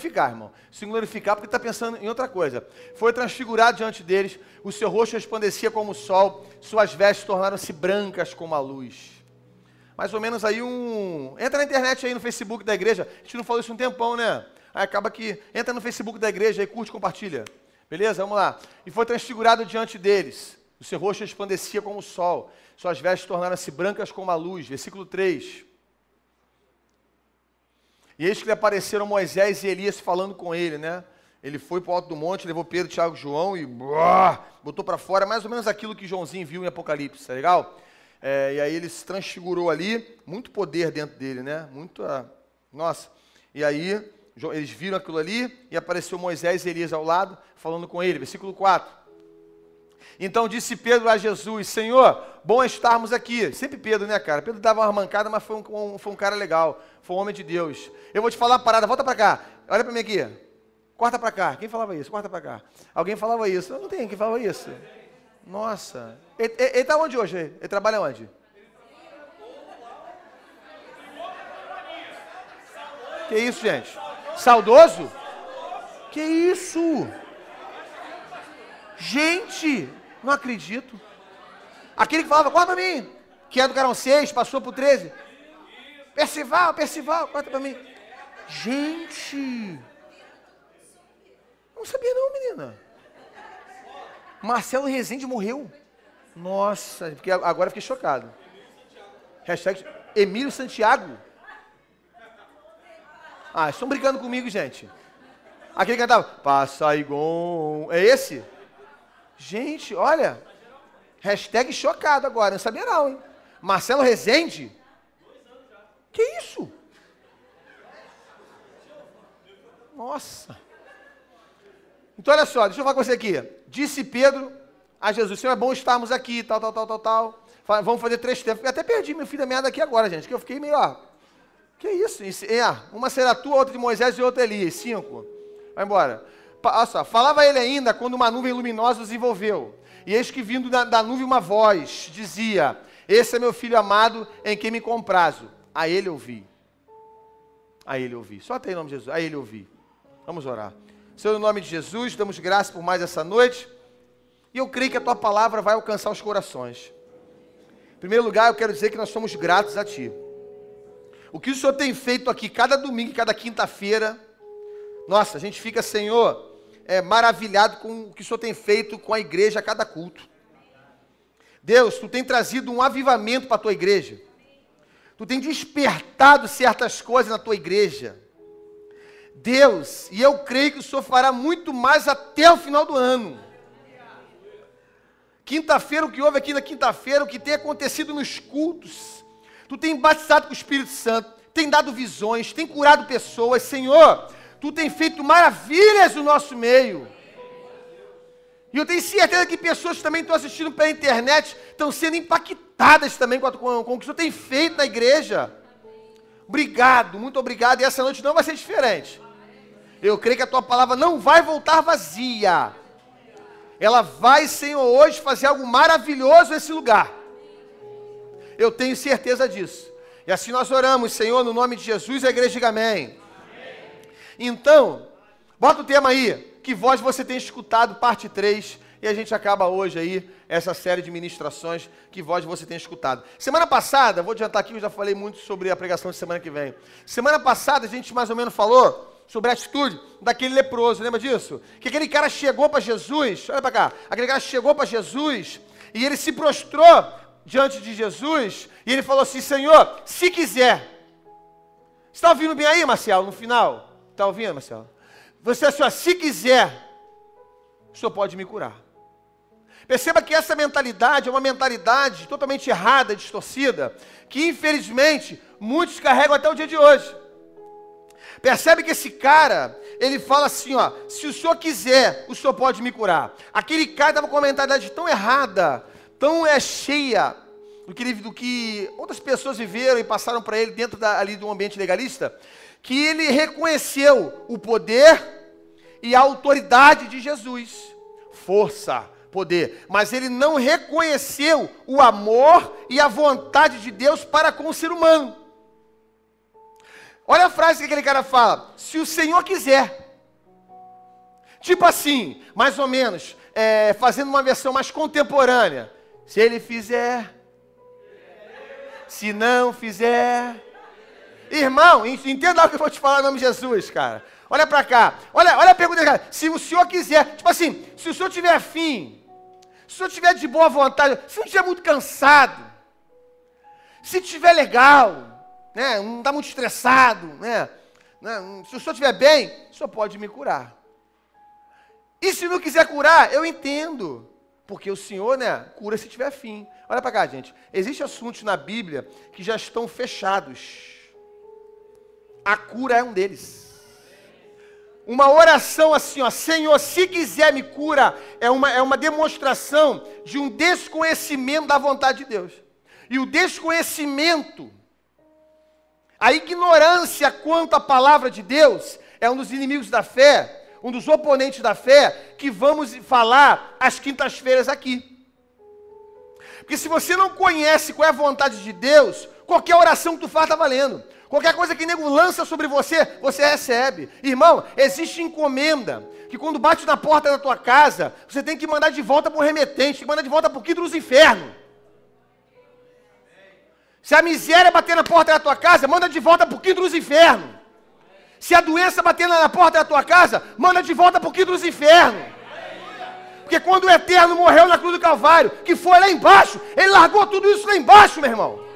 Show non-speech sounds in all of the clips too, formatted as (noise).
glorificar, irmão. Se glorificar porque está pensando em outra coisa. Foi transfigurado diante deles, o seu rosto resplandecia como o sol, suas vestes tornaram-se brancas como a luz. Mais ou menos aí um. Entra na internet aí no Facebook da igreja. A gente não falou isso um tempão, né? Aí acaba que. Entra no Facebook da igreja aí, curte, compartilha. Beleza? Vamos lá. E foi transfigurado diante deles. O seu rosto resplandecia como o sol. Suas vestes tornaram-se brancas como a luz. Versículo 3. E eis que lhe apareceram Moisés e Elias falando com ele, né? Ele foi para o alto do monte, levou Pedro, Tiago e João e botou para fora, mais ou menos aquilo que Joãozinho viu em Apocalipse, tá legal? É, e aí ele se transfigurou ali, muito poder dentro dele, né? Muito, nossa. E aí eles viram aquilo ali e apareceu Moisés e Elias ao lado, falando com ele. Versículo 4. Então disse Pedro a Jesus: Senhor, bom estarmos aqui. Sempre Pedro, né, cara? Pedro dava uma mancada, mas foi um, um, foi um cara legal. Foi um homem de Deus. Eu vou te falar uma parada, volta para cá. Olha para mim aqui. Corta para cá. Quem falava isso? Corta para cá. Alguém falava isso? Não tem quem falava isso. Nossa. Ele está onde hoje? Ele trabalha onde? Que isso, gente? Saudoso? Que isso? Gente, não acredito. Aquele que falava, corta para mim, que é do Carão 6, passou por 13. Percival, Percival, corta para mim. Gente, não sabia não, menina. Marcelo Rezende morreu. Nossa, porque agora fiquei chocado. Hashtag Emílio Santiago. Ah, estão brincando comigo, gente. Aquele que cantava, passa Igon. É esse? Gente, olha. Hashtag chocado agora. Não sabia não, hein? Marcelo Rezende. Que isso? Nossa. Então olha só, deixa eu falar com você aqui. Disse Pedro a Jesus, Senhor, é bom estarmos aqui, tal, tal, tal, tal, tal. Vamos fazer três tempos. Eu até perdi meu filho da meada aqui agora, gente, que eu fiquei meio, ó. Que isso? É, uma será tua, outra de Moisés e outra Elias. Cinco. Vai embora. Só, falava ele ainda quando uma nuvem luminosa os envolveu. E eis que vindo da, da nuvem uma voz dizia: Esse é meu filho amado em quem me comprazo. A ele ouvi. A ele ouvi. Só tem o nome de Jesus. A ele ouvi. Vamos orar. Senhor, no nome de Jesus, damos graças por mais essa noite. E eu creio que a tua palavra vai alcançar os corações. Em primeiro lugar, eu quero dizer que nós somos gratos a ti. O que o Senhor tem feito aqui cada domingo e cada quinta-feira, nossa, a gente fica, Senhor, é, maravilhado com o que o Senhor tem feito com a igreja a cada culto. Deus, tu tem trazido um avivamento para a tua igreja. Tu tem despertado certas coisas na tua igreja. Deus, e eu creio que o Senhor fará muito mais até o final do ano. Quinta-feira, o que houve aqui na quinta-feira, o que tem acontecido nos cultos. Tu tem batizado com o Espírito Santo, tem dado visões, tem curado pessoas. Senhor, tu tem feito maravilhas no nosso meio. E eu tenho certeza que pessoas que também estão assistindo pela internet estão sendo impactadas também com, com, o que o Senhor tem feito na igreja. Obrigado, muito obrigado. E essa noite não vai ser diferente. Eu creio que a tua palavra não vai voltar vazia. Ela vai, Senhor, hoje fazer algo maravilhoso nesse lugar. Eu tenho certeza disso. E assim nós oramos, Senhor, no nome de Jesus, a igreja diga amém. Então, bota o tema aí. Que voz você tem escutado, parte 3. E a gente acaba hoje aí essa série de ministrações. Que voz você tem escutado. Semana passada, vou adiantar aqui, eu já falei muito sobre a pregação de semana que vem. Semana passada a gente mais ou menos falou sobre a atitude daquele leproso, lembra disso? Que aquele cara chegou para Jesus, olha para cá, aquele cara chegou para Jesus e ele se prostrou diante de Jesus e ele falou assim: Senhor, se quiser. Está ouvindo bem aí, Marcelo, no final? Está ouvindo, Marcelo? Você assim, ó, se quiser, o senhor pode me curar. Perceba que essa mentalidade é uma mentalidade totalmente errada, distorcida, que infelizmente muitos carregam até o dia de hoje. Percebe que esse cara, ele fala assim, ó, se o senhor quiser, o senhor pode me curar. Aquele cara estava com uma mentalidade tão errada, tão é cheia do que, do que outras pessoas viveram e passaram para ele dentro da, ali do ambiente legalista, que ele reconheceu o poder e a autoridade de Jesus, força, poder, mas ele não reconheceu o amor e a vontade de Deus para com o ser humano. Olha a frase que aquele cara fala: se o Senhor quiser. Tipo assim, mais ou menos, é, fazendo uma versão mais contemporânea. Se ele fizer, se não fizer. Irmão, entenda o que eu vou te falar em nome de Jesus, cara. Olha para cá. Olha, olha a pergunta, cara. Se o senhor quiser, tipo assim, se o senhor tiver afim, se o senhor tiver de boa vontade, se não estiver muito cansado, se tiver legal, né, não está muito estressado, né, né, se o senhor estiver bem, o senhor pode me curar. E se não quiser curar, eu entendo. Porque o Senhor, né, cura se tiver fim. Olha para cá, gente. Existem assuntos na Bíblia que já estão fechados. A cura é um deles. Uma oração assim, ó, Senhor, se quiser me cura, é uma, é uma demonstração de um desconhecimento da vontade de Deus. E o desconhecimento, a ignorância quanto à palavra de Deus, é um dos inimigos da fé um dos oponentes da fé, que vamos falar às quintas-feiras aqui. Porque se você não conhece qual é a vontade de Deus, qualquer oração que tu faz está valendo. Qualquer coisa que nego lança sobre você, você recebe. Irmão, existe encomenda que quando bate na porta da tua casa, você tem que mandar de volta para o remetente, tem que mandar de volta para o quinto dos infernos. Se a miséria bater na porta da tua casa, manda de volta para o quinto dos infernos. Se a doença bater na porta da tua casa, manda de volta para o quinto dos infernos. Porque quando o Eterno morreu na cruz do Calvário, que foi lá embaixo, ele largou tudo isso lá embaixo, meu irmão.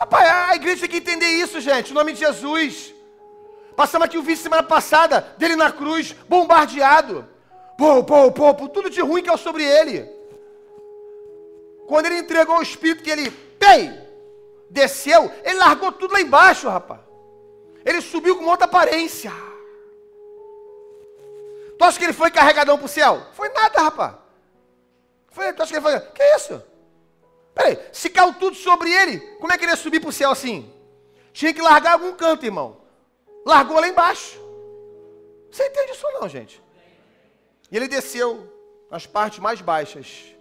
Rapaz, a igreja tem que entender isso, gente, em nome de Jesus. Passamos aqui o vídeo semana passada, dele na cruz, bombardeado. Pô, pô, pô, pô, tudo de ruim que é sobre ele. Quando ele entregou o Espírito, que ele, pei, desceu, ele largou tudo lá embaixo, rapaz. Ele subiu com outra aparência. Tu acha que ele foi carregadão para o céu? Foi nada, rapaz. Foi, tu acha que ele foi. Que isso? Peraí, se caiu tudo sobre ele, como é que ele ia subir para o céu assim? Tinha que largar algum canto, irmão. Largou lá embaixo. Você entende isso não, gente? E ele desceu nas partes mais baixas.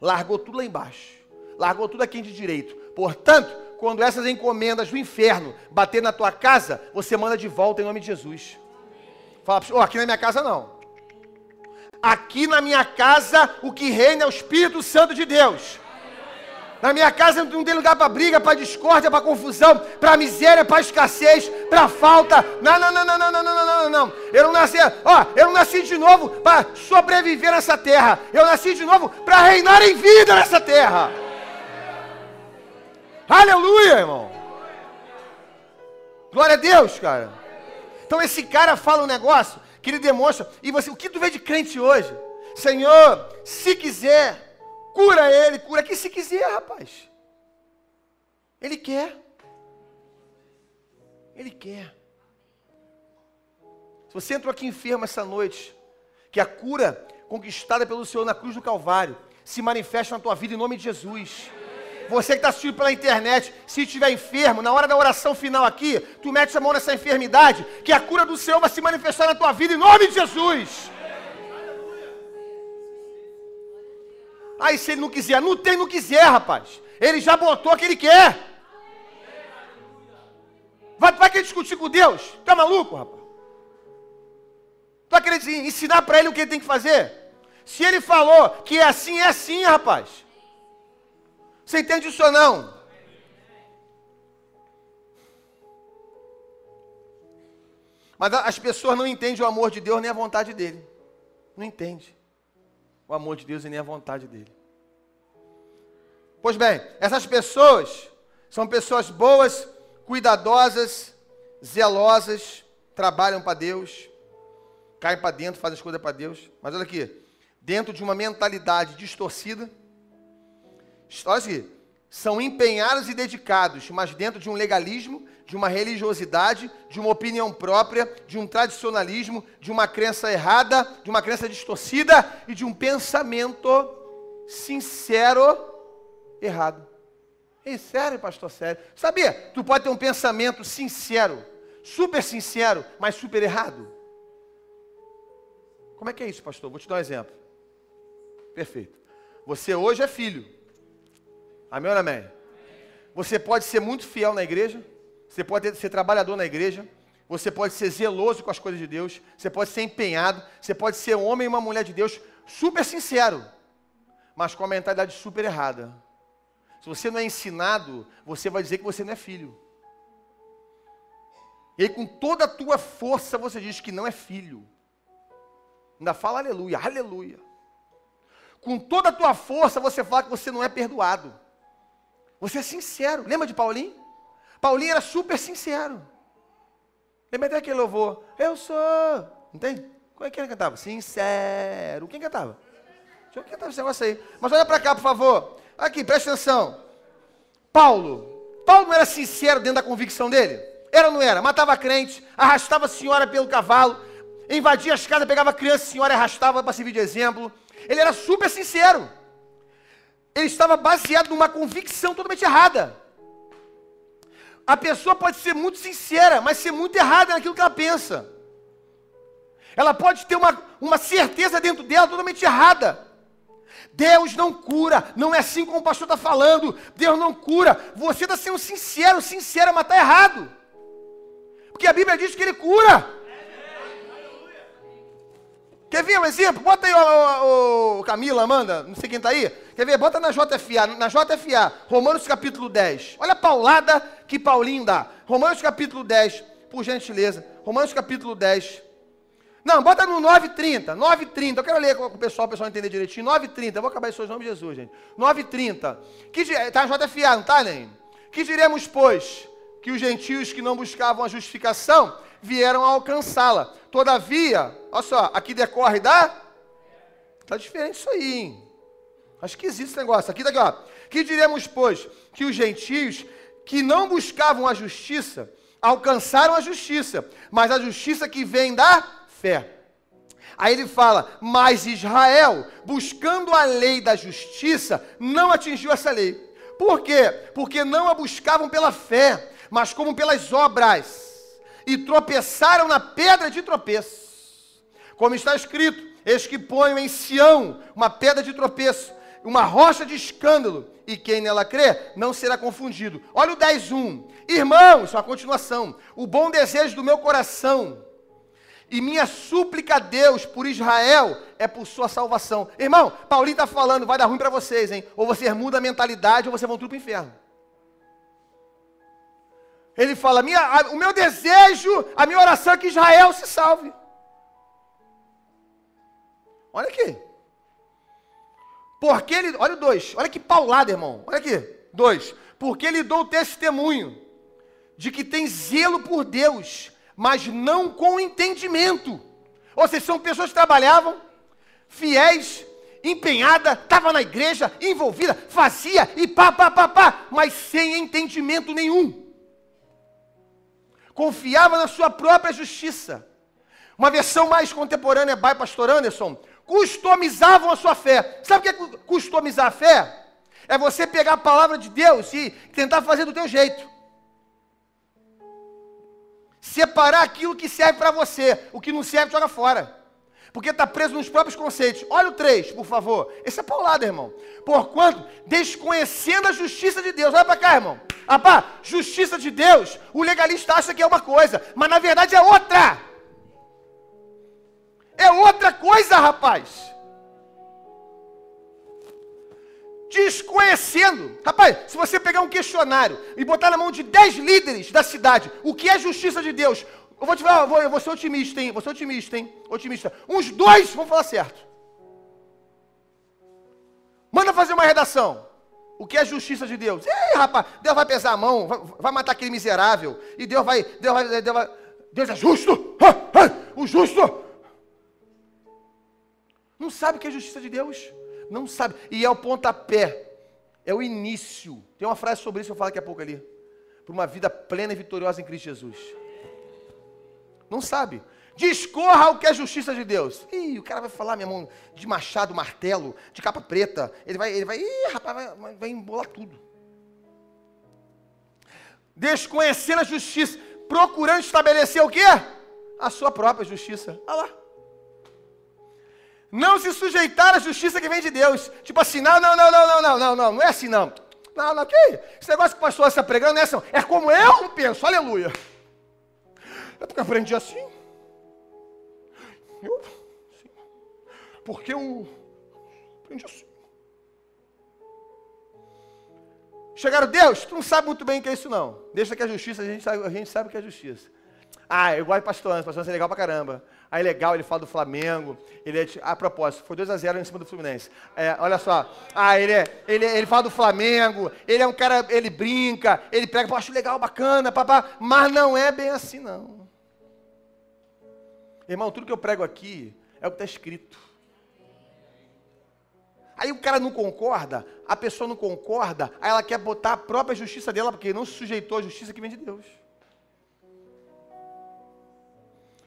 Largou tudo lá embaixo largou tudo aqui de direito. Portanto, quando essas encomendas do inferno bater na tua casa, você manda de volta em nome de Jesus. Fala, oh, aqui na minha casa não. Aqui na minha casa o que reina é o Espírito Santo de Deus. Na minha casa não tem lugar para briga, para discórdia, para confusão, para miséria, para escassez, para falta. Não, não, não, não, não, não, não, não, não. Eu não nasci, ó, eu não nasci de novo para sobreviver nessa terra. Eu nasci de novo para reinar em vida nessa terra. Aleluia, irmão. Glória a Deus, cara. Então esse cara fala um negócio que ele demonstra. E você, o que tu vê de crente hoje? Senhor, se quiser, cura ele, cura aqui se quiser, rapaz. Ele quer. Ele quer. Se você entrou aqui enfermo essa noite, que a cura conquistada pelo Senhor na cruz do Calvário se manifesta na tua vida em nome de Jesus. Você que está assistindo pela internet, se estiver enfermo, na hora da oração final aqui, tu mete a mão nessa enfermidade, que a cura do Senhor vai se manifestar na tua vida em nome de Jesus. Aí se ele não quiser, não tem, não quiser, rapaz. Ele já botou o que ele quer. Vai, vai querer discutir com Deus? Tá maluco, rapaz? Tu vai querer ensinar para ele o que ele tem que fazer? Se ele falou que é assim, é assim, rapaz. Você entende isso ou não? Mas as pessoas não entendem o amor de Deus nem a vontade dele. Não entende o amor de Deus e nem a vontade dele. Pois bem, essas pessoas são pessoas boas, cuidadosas, zelosas, trabalham para Deus, caem para dentro, fazem as coisas para Deus. Mas olha aqui, dentro de uma mentalidade distorcida, Olha aqui. São empenhados e dedicados, mas dentro de um legalismo, de uma religiosidade, de uma opinião própria, de um tradicionalismo, de uma crença errada, de uma crença distorcida e de um pensamento sincero errado. É sério, pastor, sério. Sabia? Tu pode ter um pensamento sincero, super sincero, mas super errado. Como é que é isso, pastor? Vou te dar um exemplo. Perfeito. Você hoje é filho. Amém ou amém? Você pode ser muito fiel na igreja, você pode ser trabalhador na igreja, você pode ser zeloso com as coisas de Deus, você pode ser empenhado, você pode ser um homem e uma mulher de Deus super sincero, mas com a mentalidade super errada. Se você não é ensinado, você vai dizer que você não é filho. E aí, com toda a tua força, você diz que não é filho. Ainda fala aleluia, aleluia. Com toda a tua força, você fala que você não é perdoado. Você é sincero. Lembra de Paulinho? Paulinho era super sincero. Lembra até aquele louvor? Eu sou. Não tem? Como é que ele cantava? Sincero. Quem cantava? Deixa eu cantar esse negócio aí. Mas olha para cá, por favor. Aqui, presta atenção. Paulo. Paulo não era sincero dentro da convicção dele? Era ou não era? Matava crente, arrastava a senhora pelo cavalo, invadia as casas, pegava a criança, a senhora arrastava para servir de exemplo. Ele era super sincero. Ele estava baseado numa convicção totalmente errada. A pessoa pode ser muito sincera, mas ser muito errada naquilo que ela pensa. Ela pode ter uma, uma certeza dentro dela totalmente errada. Deus não cura, não é assim como o pastor está falando. Deus não cura. Você está sendo sincero, sincera, mas está errado. Porque a Bíblia diz que Ele cura. Quer ver um exemplo? Bota aí o, Camila, Amanda, não sei quem está aí. Quer ver? Bota na JFA, na JFA, Romanos capítulo 10. Olha a paulada que Paulinho dá. Romanos capítulo 10, por gentileza. Romanos capítulo 10. Não, bota no 9,30. 9,30. Eu quero ler com o pessoal, o pessoal entender direitinho. 9,30. Eu vou acabar isso em de Jesus, gente. 9,30. Está na JFA, não está, nem? Que diremos, pois, que os gentios que não buscavam a justificação vieram a alcançá-la. Todavia, olha só, aqui decorre da. Está diferente isso aí, hein? Acho que existe esse negócio. Aqui daqui, ó. Que diremos, pois, que os gentios que não buscavam a justiça alcançaram a justiça, mas a justiça que vem da fé. Aí ele fala: Mas Israel, buscando a lei da justiça, não atingiu essa lei. Por quê? Porque não a buscavam pela fé, mas como pelas obras e tropeçaram na pedra de tropeço. Como está escrito: Eis que ponho em Sião uma pedra de tropeço, uma rocha de escândalo, e quem nela crê não será confundido. Olha o 10.1. Irmãos, isso é uma continuação. O bom desejo do meu coração e minha súplica a Deus por Israel é por sua salvação. Irmão, Paulinho está falando, vai dar ruim para vocês, hein? Ou vocês mudam a mentalidade ou vocês vão tudo para o inferno. Ele fala: minha, a, o meu desejo, a minha oração é que Israel se salve. Olha aqui. Porque ele, olha o dois, olha que paulada, irmão. Olha aqui, dois. Porque ele deu testemunho de que tem zelo por Deus, mas não com entendimento. Ou seja, são pessoas que trabalhavam, fiéis, empenhada, estava na igreja, envolvida, fazia e pá, pá, pá, pá, mas sem entendimento nenhum confiava na sua própria justiça. Uma versão mais contemporânea, by pastor Anderson, customizavam a sua fé. Sabe o que é customizar a fé? É você pegar a palavra de Deus e tentar fazer do teu jeito. Separar aquilo que serve para você, o que não serve, joga fora. Porque está preso nos próprios conceitos. Olha o 3, por favor. Esse é paulado, irmão. Porquanto, desconhecendo a justiça de Deus. Olha para cá, irmão. Rapaz, justiça de Deus, o legalista acha que é uma coisa, mas na verdade é outra. É outra coisa, rapaz. Desconhecendo. Rapaz, se você pegar um questionário e botar na mão de 10 líderes da cidade, o que é justiça de Deus? Eu vou te falar, vou, vou ser otimista, hein? Vou ser otimista, hein? Otimista. Uns dois vão falar certo. Manda fazer uma redação. O que é justiça de Deus? Ei, rapaz, Deus vai pesar a mão, vai, vai matar aquele miserável. E Deus vai, Deus vai, Deus vai, Deus é justo. O justo. Não sabe o que é justiça de Deus. Não sabe. E é o pontapé. É o início. Tem uma frase sobre isso que eu falo daqui a pouco ali. Para uma vida plena e vitoriosa em Cristo Jesus. Não sabe. Discorra o que é justiça de Deus. Ih, o cara vai falar, meu irmão, de machado, martelo, de capa preta. Ele vai, ele vai, ih, rapaz, vai, vai embolar tudo. Desconhecendo a justiça, procurando estabelecer o quê? A sua própria justiça. Olha lá. Não se sujeitar à justiça que vem de Deus. Tipo assim, não, não, não, não, não, não, não, não, não é assim não. Não, não, que Esse negócio que o pastor está pregando não é assim. É como eu penso, aleluia. É porque aprendi assim. Eu, sim. Porque eu aprendi assim. Chegaram, Deus, tu não sabe muito bem o que é isso não. Deixa que a justiça, a gente sabe, a gente sabe o que é justiça. Ah, eu gosto de pastor Anderson, pastor é legal pra caramba. Aí legal, ele fala do Flamengo. Ele é, a propósito, foi 2x0 em cima do Fluminense. É, olha só. Ah, ele, é, ele, ele fala do Flamengo, ele é um cara, ele brinca, ele prega, pô, acho legal, bacana, papá. Mas não é bem assim, não. Irmão, tudo que eu prego aqui é o que está escrito. Aí o cara não concorda, a pessoa não concorda, aí ela quer botar a própria justiça dela, porque não se sujeitou à justiça que vem de Deus.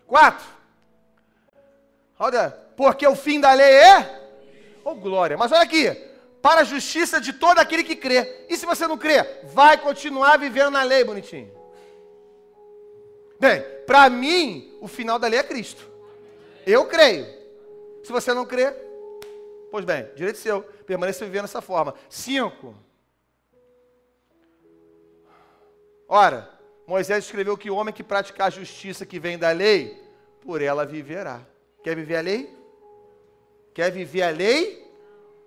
Quatro. Olha, porque o fim da lei é? Oh, glória. Mas olha aqui, para a justiça de todo aquele que crê. E se você não crê, vai continuar vivendo na lei, bonitinho. Bem, para mim, o final da lei é Cristo. Eu creio. Se você não crê, pois bem, direito seu, permaneça vivendo dessa forma. Cinco. Ora, Moisés escreveu que o homem que praticar a justiça que vem da lei, por ela viverá. Quer viver a lei? Quer viver a lei?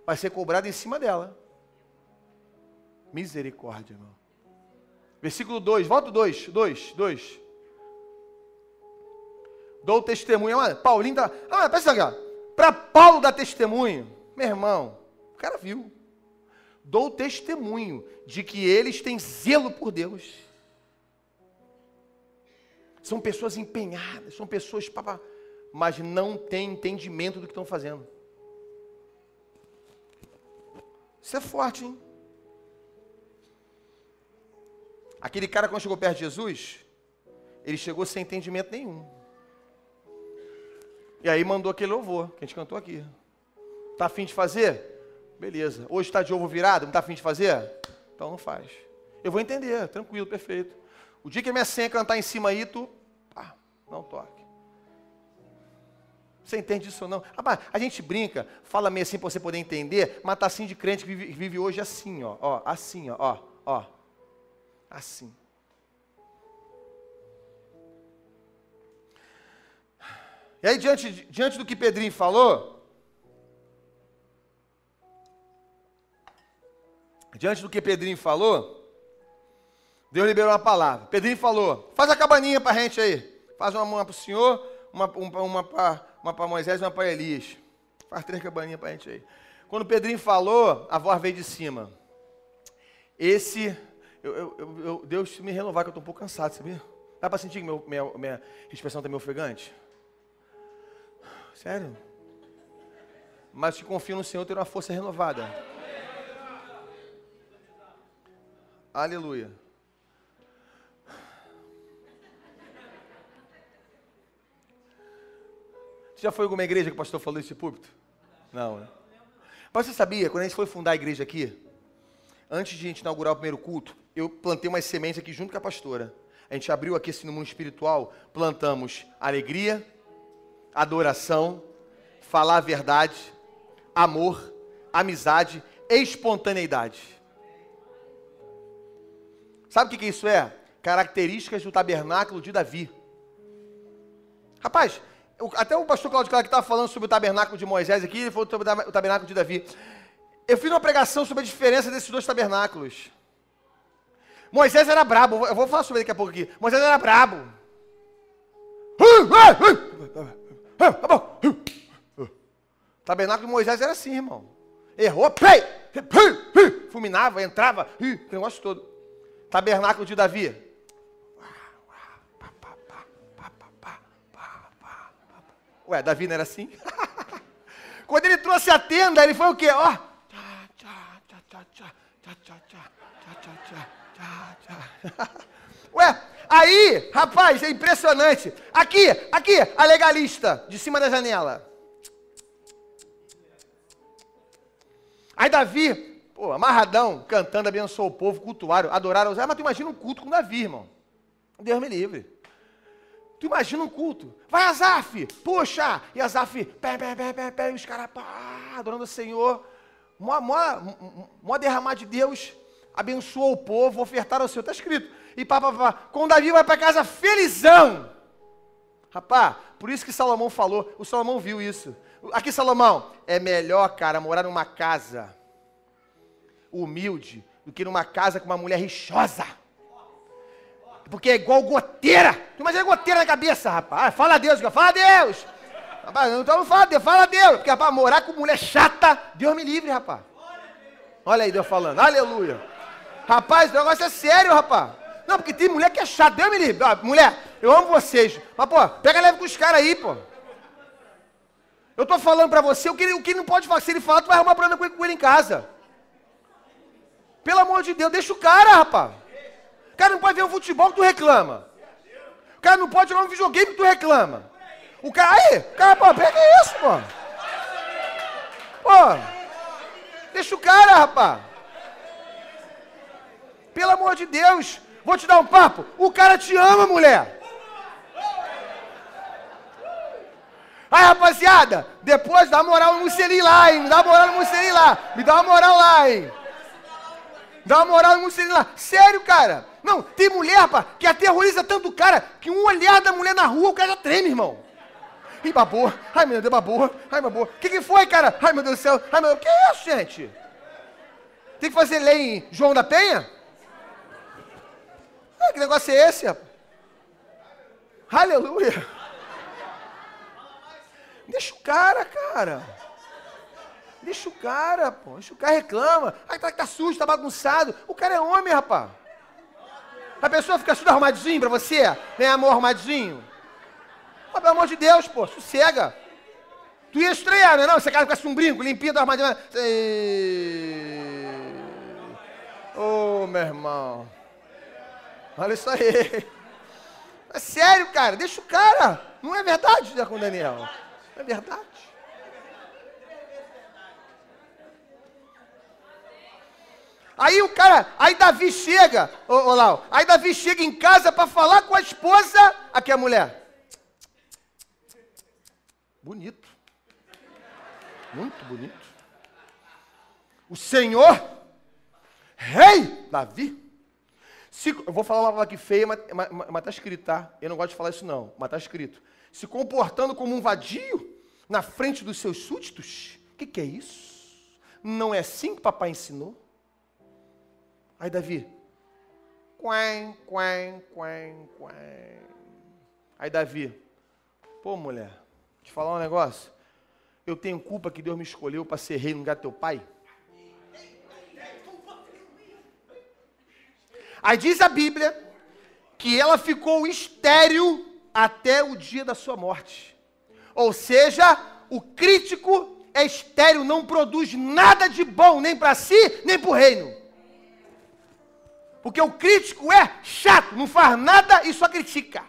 Vai ser cobrado em cima dela. Misericórdia, irmão. Versículo 2, volta 2, 2, 2. Dou testemunho. Mano, Paulinho tá. Ah, pensa aqui, Para Paulo dar testemunho, meu irmão, o cara viu. Dou testemunho de que eles têm zelo por Deus. São pessoas empenhadas, são pessoas, papá, mas não têm entendimento do que estão fazendo. Isso é forte, hein? Aquele cara, quando chegou perto de Jesus, ele chegou sem entendimento nenhum. E aí mandou aquele louvor que a gente cantou aqui. Está afim de fazer? Beleza. Hoje está de ovo virado, não está afim de fazer? Então não faz. Eu vou entender, tranquilo, perfeito. O dia que a minha senha cantar em cima aí, tu, pá, não toque. Você entende isso ou não? Rapaz, a gente brinca, fala meio assim para você poder entender, mas tá assim de crente que vive, vive hoje assim, ó, ó, assim, ó, ó, assim. E aí, diante, diante do que Pedrinho falou, diante do que Pedrinho falou, Deus liberou uma palavra. Pedrinho falou: faz a cabaninha para a gente aí. Faz uma, uma para o senhor, uma, uma, uma para Moisés e uma para Elias. Faz três cabaninhas para a gente aí. Quando Pedrinho falou, a voz veio de cima. Esse, eu, eu, eu, Deus me renovar, que eu estou um pouco cansado, sabia? Dá para sentir que meu, minha, minha respiração está meio ofegante? Sério? Mas te confio no Senhor ter uma força renovada. Aleluia. Já foi alguma igreja que o pastor falou esse púlpito? Não, né? Mas você sabia, quando a gente foi fundar a igreja aqui, antes de a gente inaugurar o primeiro culto, eu plantei umas sementes aqui junto com a pastora. A gente abriu aqui assim no mundo espiritual, plantamos alegria, adoração, falar a verdade, amor, amizade, espontaneidade. Sabe o que isso é? Características do tabernáculo de Davi. Rapaz, até o pastor Claudio Clara que estava falando sobre o tabernáculo de Moisés aqui, ele falou sobre o tabernáculo de Davi. Eu fiz uma pregação sobre a diferença desses dois tabernáculos. Moisés era brabo, eu vou falar sobre ele daqui a pouco aqui. Moisés era brabo. Tabernáculo de Moisés era assim, irmão. Errou, pei, fulminava, entrava, aquele negócio todo. Tabernáculo de Davi. Ué, Davi não era assim? (laughs) Quando ele trouxe a tenda, ele foi o quê? Ó. (laughs) Ué, Aí, rapaz, é impressionante. Aqui, aqui, a legalista, de cima da janela. Aí Davi, pô, amarradão, cantando, abençoou o povo, cultuaram, adoraram. Ah, mas tu imagina um culto com Davi, irmão. Deus me livre. Tu imagina um culto. Vai, Azaf, puxa. E Azaf, pé, pé, pé, pé, pé, e os caras, pá, adorando o Senhor. Mó, mó, mó derramar de Deus. abençoou o povo, ofertaram o seu, está escrito. E pá, pá, pá. Com Davi vai para casa felizão. Rapaz, por isso que Salomão falou, o Salomão viu isso. Aqui, Salomão, é melhor, cara, morar numa casa humilde do que numa casa com uma mulher rixosa. Porque é igual goteira. Tu imagina goteira na cabeça, rapaz. Ah, fala a Deus, fala a Deus. Rapaz, então não fala a Deus, fala a Deus. Porque, rapaz, morar com mulher chata, Deus me livre, rapaz. Olha aí Deus falando, aleluia. Rapaz, o negócio é sério, rapaz. Não, porque tem mulher que é chata, Deus me livre. Ah, mulher, eu amo vocês. Mas, pô, pega leve com os caras aí, pô. Eu tô falando pra você o que, ele, o que ele não pode fazer. Se ele falar, tu vai arrumar problema com ele, com ele em casa. Pelo amor de Deus, deixa o cara, rapaz. O cara não pode ver um futebol tu reclama. O cara não pode jogar um videogame tu reclama. O cara, aí, o cara, pô, pega isso, pô. Pô, deixa o cara, rapaz. Pelo amor de Deus, vou te dar um papo. O cara te ama, mulher. Aí, rapaziada, depois dá moral no Mussolini lá, hein? Me dá moral no Mussolini lá. Me dá uma moral lá, hein? Dá uma moral no Mussolini lá. Sério, cara. Não, tem mulher, rapaz, que aterroriza tanto o cara que um olhar da mulher na rua, o cara já treme, irmão. Ih, babou. Ai, meu Deus, babou. Ai, babou. O que, que foi, cara? Ai, meu Deus do céu. Ai, meu Deus. O que é isso, gente? Tem que fazer lei em João da Penha? Ah, que negócio é esse, rapaz? Aleluia. Deixa o cara, cara. Deixa o cara, pô. Deixa o cara reclama. Ai, tá, tá sujo, tá bagunçado. O cara é homem, rapaz. A pessoa fica tudo arrumadinho pra você? Né, amor, arrumadinho? Pô, pelo amor de Deus, pô, sossega. Tu ia estranhar, não é não? Você cara com um brinco, limpinho, arrumadinho. Ô, oh, meu irmão. Olha isso aí. É sério, cara. Deixa o cara. Não é verdade, com Daniel? Não é verdade? Aí o cara, aí Davi chega, ô, ô Lau, aí Davi chega em casa para falar com a esposa, aqui a mulher. Bonito. Muito bonito. O Senhor, rei Davi. Se, eu vou falar uma palavra aqui feia, mas, está escrito, tá? Eu não gosto de falar isso não, mas está escrito. Se comportando como um vadio na frente dos seus súditos. O que, que é isso? Não é assim que papai ensinou? Aí Davi, quen, quen, quen, quen. Aí Davi, pô mulher, te falar um negócio. Eu tenho culpa que Deus me escolheu para ser rei no lugar do teu pai? Aí diz a Bíblia que ela ficou estéril até o dia da sua morte. Ou seja, o crítico é estéril, não produz nada de bom, nem para si, nem para o reino. Porque o crítico é chato, não faz nada e só critica.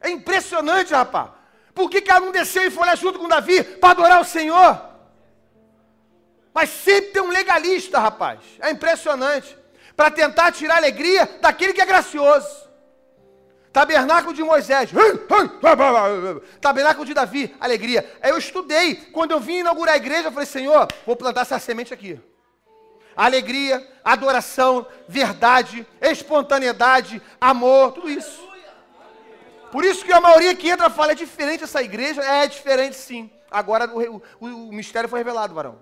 É impressionante, rapaz. Por que, ela não desceu e foi lá junto com Davi para adorar o Senhor? Mas sempre tem um legalista, rapaz. É impressionante. Para tentar tirar a alegria daquele que é gracioso. Tabernáculo de Moisés. (laughs) Tabernáculo de Davi, alegria. Aí eu estudei. Quando eu vim inaugurar a igreja, eu falei, Senhor, vou plantar essa semente aqui alegria, adoração, verdade, espontaneidade, amor, tudo isso. Por isso que a maioria que entra fala, é diferente essa igreja? É diferente sim. Agora o, o, o mistério foi revelado, varão.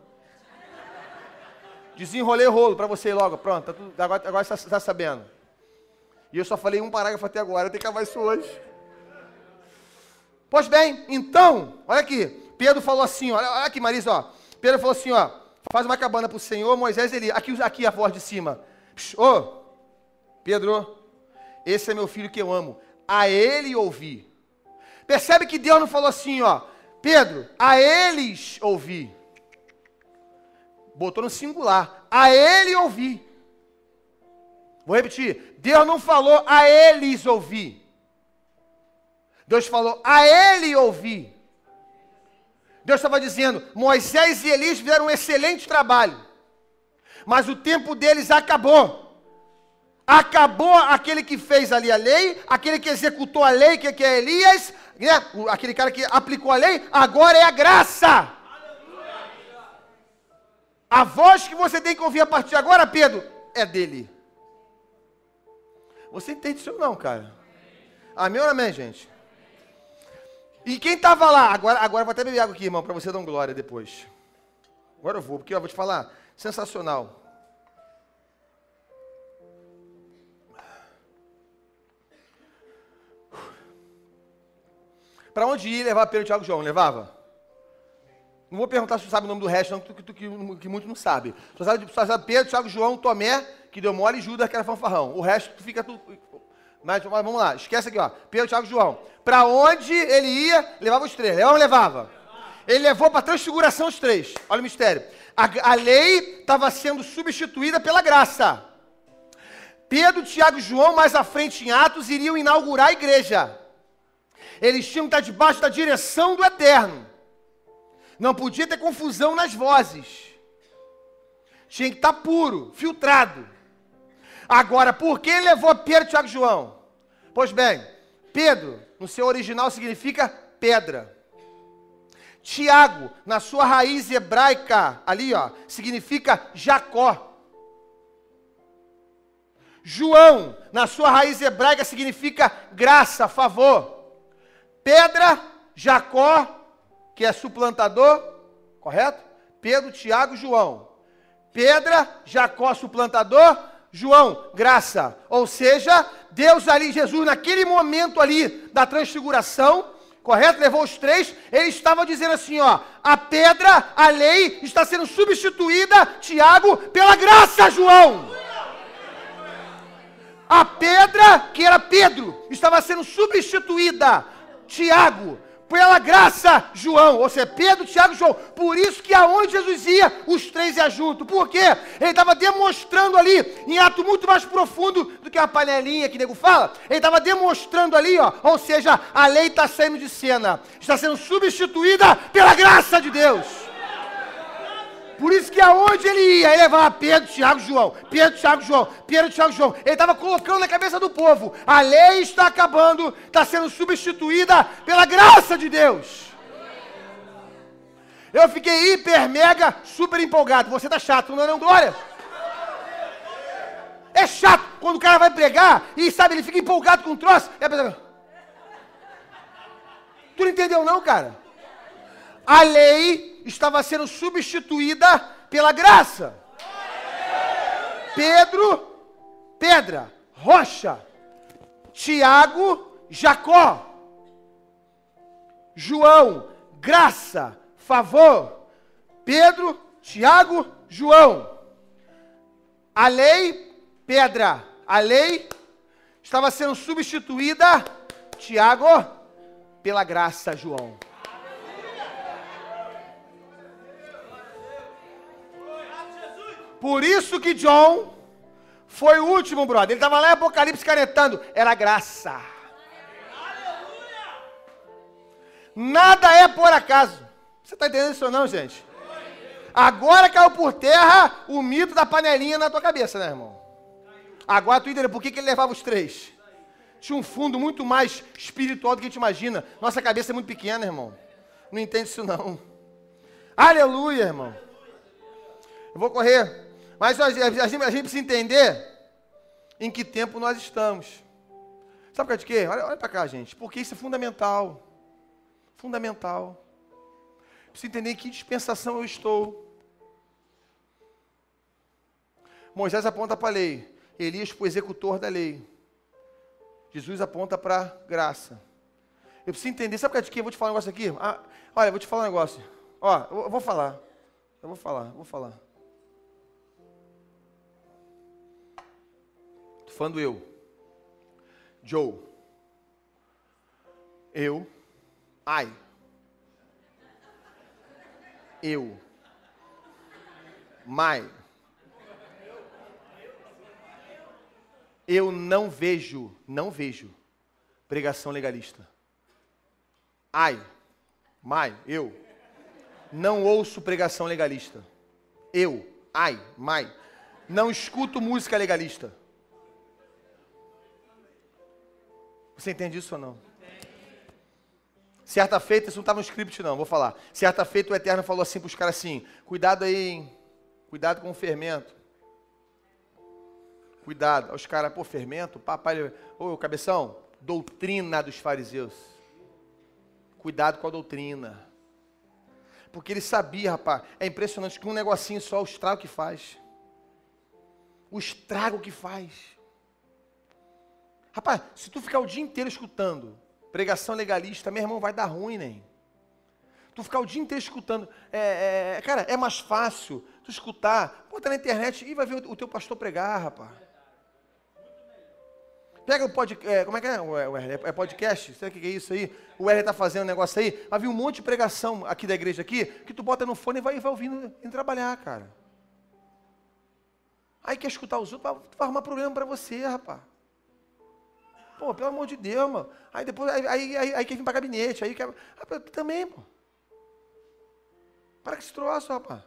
Desenrolei o rolo para você logo, pronto, tá tudo, agora, agora você está tá sabendo. E eu só falei um parágrafo até agora, eu tenho que acabar isso hoje. Pois bem, então, olha aqui, Pedro falou assim, olha, olha aqui Marisa, ó. Pedro falou assim, ó, Faz uma cabana para o Senhor, Moisés, ele. Aqui, aqui a voz de cima. Ô, oh, Pedro, esse é meu filho que eu amo. A ele ouvi. Percebe que Deus não falou assim, ó. Pedro, a eles ouvi. Botou no singular. A ele ouvi. Vou repetir. Deus não falou a eles ouvi. Deus falou a ele ouvi. Deus estava dizendo: Moisés e Elias fizeram um excelente trabalho, mas o tempo deles acabou. Acabou aquele que fez ali a lei, aquele que executou a lei, que, que é Elias, né? aquele cara que aplicou a lei, agora é a graça. A voz que você tem que ouvir a partir de agora, Pedro, é dele. Você entende isso ou não, cara? Amém ou amém, gente? E quem estava lá? Agora, agora vou até beber água aqui, irmão, para você dar um glória depois. Agora eu vou, porque eu vou te falar, sensacional. Para onde ir levar Pedro, Tiago e João? Levava? Não vou perguntar se tu sabe o nome do resto, não, que, tu, que, que muito não sabe. Só sabe, só sabe Pedro, Tiago, João, Tomé, que deu mole, e Judas, que era fanfarrão. O resto tu fica... Tu, mas, vamos lá, esquece aqui, ó. Pedro, Tiago e João. Para onde ele ia, levava os três. Levava ou levava? Ele levou para a transfiguração os três. Olha o mistério. A, a lei estava sendo substituída pela graça. Pedro, Tiago e João, mais à frente em Atos, iriam inaugurar a igreja. Eles tinham que estar debaixo da direção do Eterno. Não podia ter confusão nas vozes. Tinha que estar puro, filtrado. Agora, por que levou Pedro, Tiago e João? Pois bem, Pedro, no seu original, significa pedra. Tiago, na sua raiz hebraica, ali, ó, significa Jacó. João, na sua raiz hebraica, significa graça, favor. Pedra, Jacó, que é suplantador, correto? Pedro, Tiago, João. Pedra, Jacó, suplantador, João, graça. Ou seja, Deus ali, Jesus, naquele momento ali da transfiguração, correto? Levou os três, ele estava dizendo assim, ó, a pedra, a lei, está sendo substituída, Tiago, pela graça, João. A pedra, que era Pedro, estava sendo substituída, Tiago, pela graça, João, ou seja, Pedro, Tiago e João. Por isso que aonde Jesus ia, os três iam junto. Por quê? Ele estava demonstrando ali, em ato muito mais profundo do que uma panelinha que nego fala. Ele estava demonstrando ali, ó, ou seja, a lei está saindo de cena, está sendo substituída pela graça de Deus. Por isso que aonde ele ia, ele levava Pedro, Tiago, João. Pedro, Tiago, João. Pedro, Tiago, João. Ele estava colocando na cabeça do povo: a lei está acabando, está sendo substituída pela graça de Deus. Eu fiquei hiper, mega, super empolgado. Você tá chato, não é não, Glória? É chato quando o cara vai pregar e, sabe, ele fica empolgado com o troço. Tu não entendeu não, cara? A lei estava sendo substituída pela graça. Pedro, pedra, rocha. Tiago, Jacó. João, graça, favor. Pedro, Tiago, João. A lei, pedra. A lei estava sendo substituída, Tiago, pela graça, João. Por isso que John foi o último, brother. Ele estava lá em Apocalipse canetando. Era graça. Nada é por acaso. Você está entendendo isso ou não, gente? Agora caiu por terra o mito da panelinha na tua cabeça, né, irmão? Agora tu entendeu por que, que ele levava os três. Tinha um fundo muito mais espiritual do que a gente imagina. Nossa cabeça é muito pequena, irmão. Não entende isso não. Aleluia, irmão. Eu vou correr. Mas a gente, a gente precisa entender em que tempo nós estamos. Sabe por causa de quê? Olha, olha para cá, gente. Porque isso é fundamental. Fundamental. Precisa entender em que dispensação eu estou. Moisés aponta para a lei. Elias para o executor da lei. Jesus aponta para a graça. Eu preciso entender. Sabe por causa de quê? Eu vou te falar um negócio aqui. Ah, olha, eu vou te falar um negócio. Ó, eu vou falar. Eu vou falar, eu vou falar. Falando eu. Joe. Eu. Ai. Eu. Mai. Eu não vejo, não vejo pregação legalista. Ai. Mai. Eu. Não ouço pregação legalista. Eu. Ai. Mai. Não escuto música legalista. Você entende isso ou não? Certa feita, isso não estava no script não, vou falar. Certa feita o Eterno falou assim para os caras assim, cuidado aí, hein? Cuidado com o fermento. Cuidado. Os caras, pô, fermento, papai, ô, cabeção, doutrina dos fariseus. Cuidado com a doutrina. Porque ele sabia, rapaz, é impressionante que um negocinho só, o estrago que faz. O estrago que faz. Rapaz, se tu ficar o dia inteiro escutando pregação legalista, meu irmão, vai dar ruim, nem. Tu ficar o dia inteiro escutando. É, é, cara, é mais fácil tu escutar, bota na internet e vai ver o, teu pastor pregar, rapaz. Pega o podcast, é, como é que é, o É podcast? Sabe o que é isso aí? O R está fazendo um negócio aí. Havia um monte de pregação aqui da igreja aqui, que tu bota no fone e vai, vai ouvindo e trabalhar, cara. Aí quer escutar os outros, tu vai arrumar problema para você, rapaz. Pô, pelo amor de Deus, mano. Aí depois, aí, aí, aí, aí quer vir para gabinete, aí quer... Rapaz, também, pô. Para que esse troço, rapaz.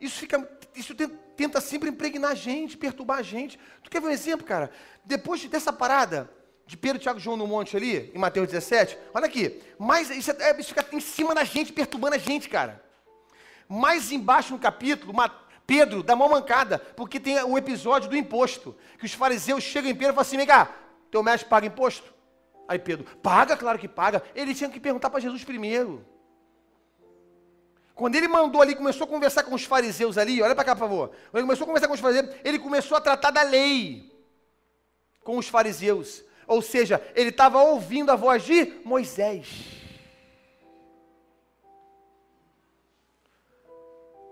Isso fica, isso tenta sempre impregnar a gente, perturbar a gente. Tu quer ver um exemplo, cara? Depois dessa parada de Pedro, Tiago e João no monte ali, em Mateus 17, olha aqui. Mais, isso, é, isso fica em cima da gente, perturbando a gente, cara. Mais embaixo no capítulo, uma, Pedro dá uma mancada, porque tem o episódio do imposto. Que os fariseus chegam em Pedro e falam assim: vem cá, teu mestre paga imposto? Aí Pedro, paga, claro que paga. Ele tinha que perguntar para Jesus primeiro. Quando ele mandou ali, começou a conversar com os fariseus ali, olha para cá, por favor. Quando ele começou a conversar com os fariseus, ele começou a tratar da lei com os fariseus. Ou seja, ele estava ouvindo a voz de Moisés.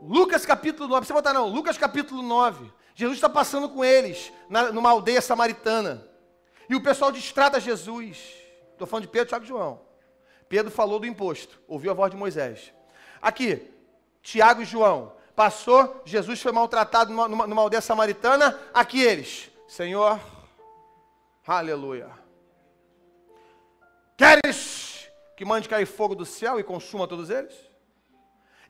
Lucas capítulo 9, você botar não, Lucas capítulo 9. Jesus está passando com eles, na, numa aldeia samaritana. E o pessoal distrata Jesus. Estou falando de Pedro, Tiago e João. Pedro falou do imposto, ouviu a voz de Moisés. Aqui, Tiago e João. Passou, Jesus foi maltratado numa, numa, numa aldeia samaritana. Aqui eles, Senhor, aleluia. Queres que mande cair fogo do céu e consuma todos eles?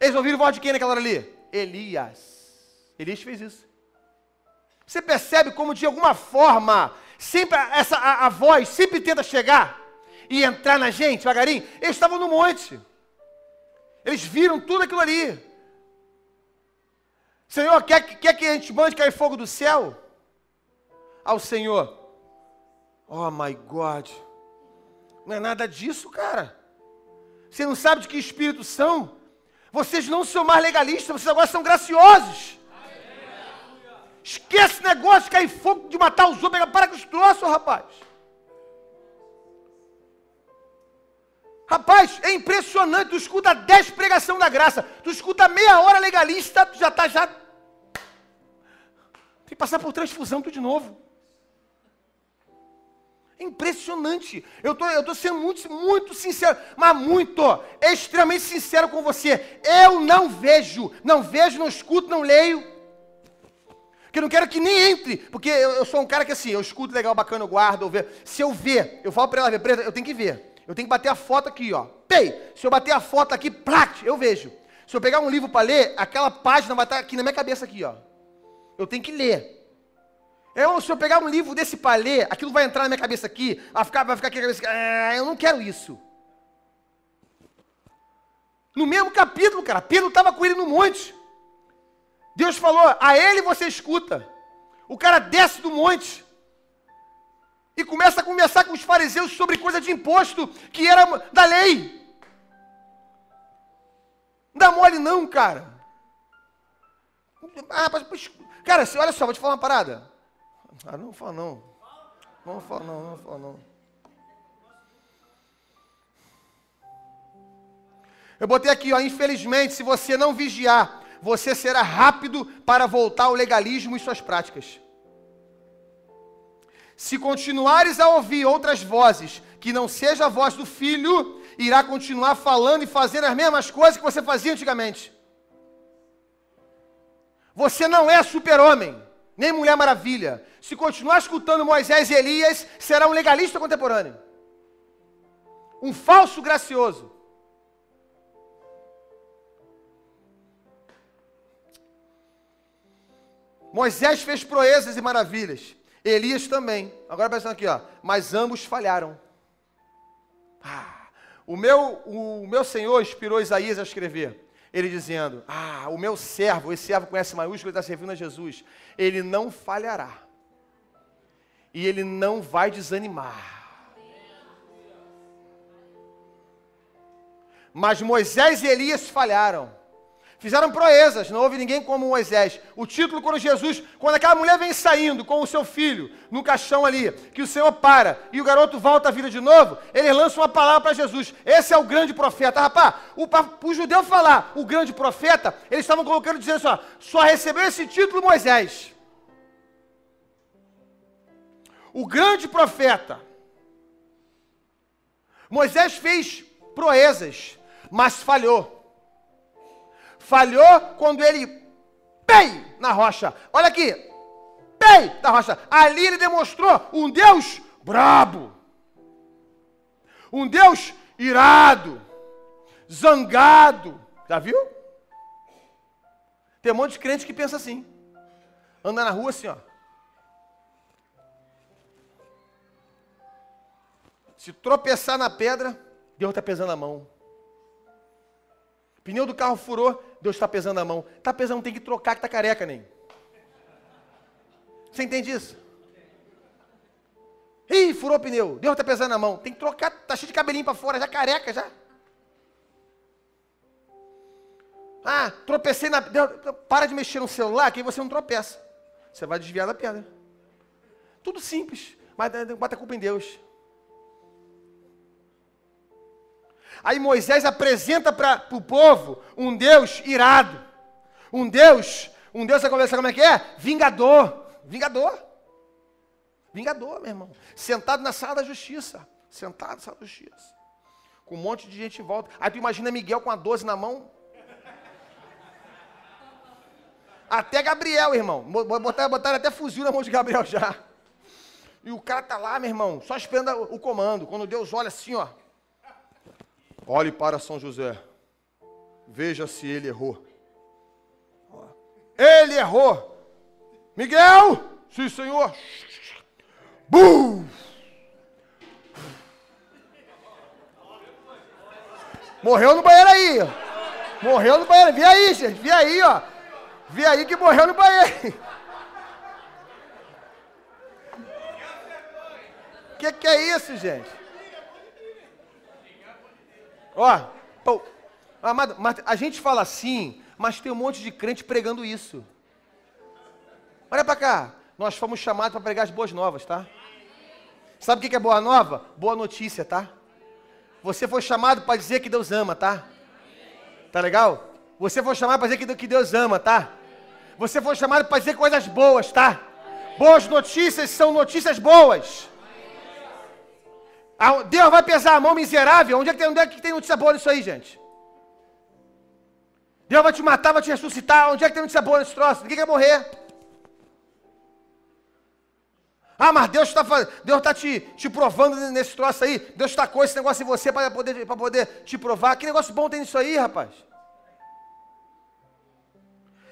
Eles ouviram voz de quem naquela hora ali? Elias. Elias fez isso. Você percebe como de alguma forma, sempre essa a, a voz sempre tenta chegar e entrar na gente devagarinho? Eles estavam no monte. Eles viram tudo aquilo ali. Senhor, quer, quer que a gente mande cair fogo do céu? Ao Senhor. Oh my God. Não é nada disso, cara. Você não sabe de que espírito são? Vocês não são mais legalistas, vocês agora são graciosos. Esquece negócio de cair fogo, de matar os outros. Para com os troços, rapaz. Rapaz, é impressionante, tu escuta 10 pregação da graça, tu escuta meia hora legalista, tu já está já. Tem que passar por transfusão tudo de novo. É impressionante. Eu tô, estou tô sendo muito, muito sincero, mas muito, extremamente sincero com você. Eu não vejo, não vejo, não escuto, não leio. Que não quero que nem entre, porque eu, eu, sou um cara que assim, eu escuto legal, bacana, eu guardo, eu ver. Se eu ver, eu falo para ela ver, eu tenho que ver. Eu tenho que bater a foto aqui, ó. Pei! Se eu bater a foto aqui, plat, eu vejo. Se eu pegar um livro para ler, aquela página vai estar aqui na minha cabeça aqui, ó. Eu tenho que ler. Eu, se eu pegar um livro desse para ler, aquilo vai entrar na minha cabeça aqui, vai ficar, vai ficar aqui na cabeça. Ah, eu não quero isso. No mesmo capítulo, cara, Pedro estava com ele no monte. Deus falou: a ele você escuta. O cara desce do monte e começa a conversar com os fariseus sobre coisa de imposto que era da lei. Não dá mole não, cara. Ah, cara, olha só, vou te falar uma parada. Ah, não fala não. Não fala não, não fala não. Eu botei aqui, ó, infelizmente, se você não vigiar, você será rápido para voltar ao legalismo e suas práticas. Se continuares a ouvir outras vozes, que não seja a voz do filho, irá continuar falando e fazendo as mesmas coisas que você fazia antigamente. Você não é super-homem, nem mulher maravilha. Se continuar escutando Moisés e Elias, será um legalista contemporâneo. Um falso gracioso. Moisés fez proezas e maravilhas. Elias também. Agora presta aqui, ó. Mas ambos falharam. Ah, o, meu, o meu Senhor inspirou Isaías a escrever: Ele dizendo: Ah, o meu servo, esse servo com S maiúsculo, está servindo a Jesus. Ele não falhará. E ele não vai desanimar. Mas Moisés e Elias falharam. Fizeram proezas, não houve ninguém como Moisés. O título, quando Jesus, quando aquela mulher vem saindo com o seu filho no caixão ali, que o Senhor para e o garoto volta à vida de novo, ele lança uma palavra para Jesus. Esse é o grande profeta. Rapaz, o, o judeu falar o grande profeta, eles estavam colocando, dizendo assim: ó, só recebeu esse título Moisés. O grande profeta. Moisés fez proezas, mas falhou falhou quando ele pei na rocha. Olha aqui, pei na rocha. Ali ele demonstrou um Deus brabo, um Deus irado, zangado. Já viu? Tem um monte de crente que pensa assim. Anda na rua assim, ó. Se tropeçar na pedra, Deus está pesando a mão. Pneu do carro furou, Deus está pesando a mão. Está pesando, tem que trocar que está careca, nem. Você entende isso? Ih, furou o pneu. Deus está pesando a mão. Tem que trocar, está cheio de cabelinho para fora, já careca já. Ah, tropecei na. Deus, para de mexer no celular, que aí você não tropeça. Você vai desviar da pedra. Tudo simples, mas bota a culpa em Deus. Aí Moisés apresenta para o povo um Deus irado. Um Deus, um Deus, você conversa como é que é? Vingador. Vingador. Vingador, meu irmão. Sentado na sala da justiça. Sentado na sala da justiça. Com um monte de gente em volta. Aí tu imagina Miguel com a 12 na mão. Até Gabriel, irmão. Botaram, botaram até fuzil na mão de Gabriel já. E o cara tá lá, meu irmão, só esperando o comando. Quando Deus olha assim, ó. Olhe para São José. Veja se ele errou. Ele errou. Miguel! Sim, senhor. Bum! Morreu no banheiro aí. Morreu no banheiro. Vi aí, gente. Vi aí, ó. Vi aí que morreu no banheiro. O que, que é isso, gente? Ó, oh, amado, a gente fala assim, mas tem um monte de crente pregando isso. Olha para cá, nós fomos chamados para pregar as boas novas, tá? Sabe o que é boa nova? Boa notícia, tá? Você foi chamado para dizer que Deus ama, tá? Tá legal? Você foi chamado para dizer que Deus ama, tá? Você foi chamado para dizer coisas boas, tá? Boas notícias são notícias boas. Deus vai pesar a mão miserável. Onde é que tem, onde é que tem notícia boa nisso aí, gente? Deus vai te matar, vai te ressuscitar. Onde é que tem notícia boa nesse troço? Ninguém quer morrer. Ah, mas Deus está tá te, te provando nesse troço aí. Deus com esse negócio em você para poder, poder te provar. Que negócio bom tem nisso aí, rapaz?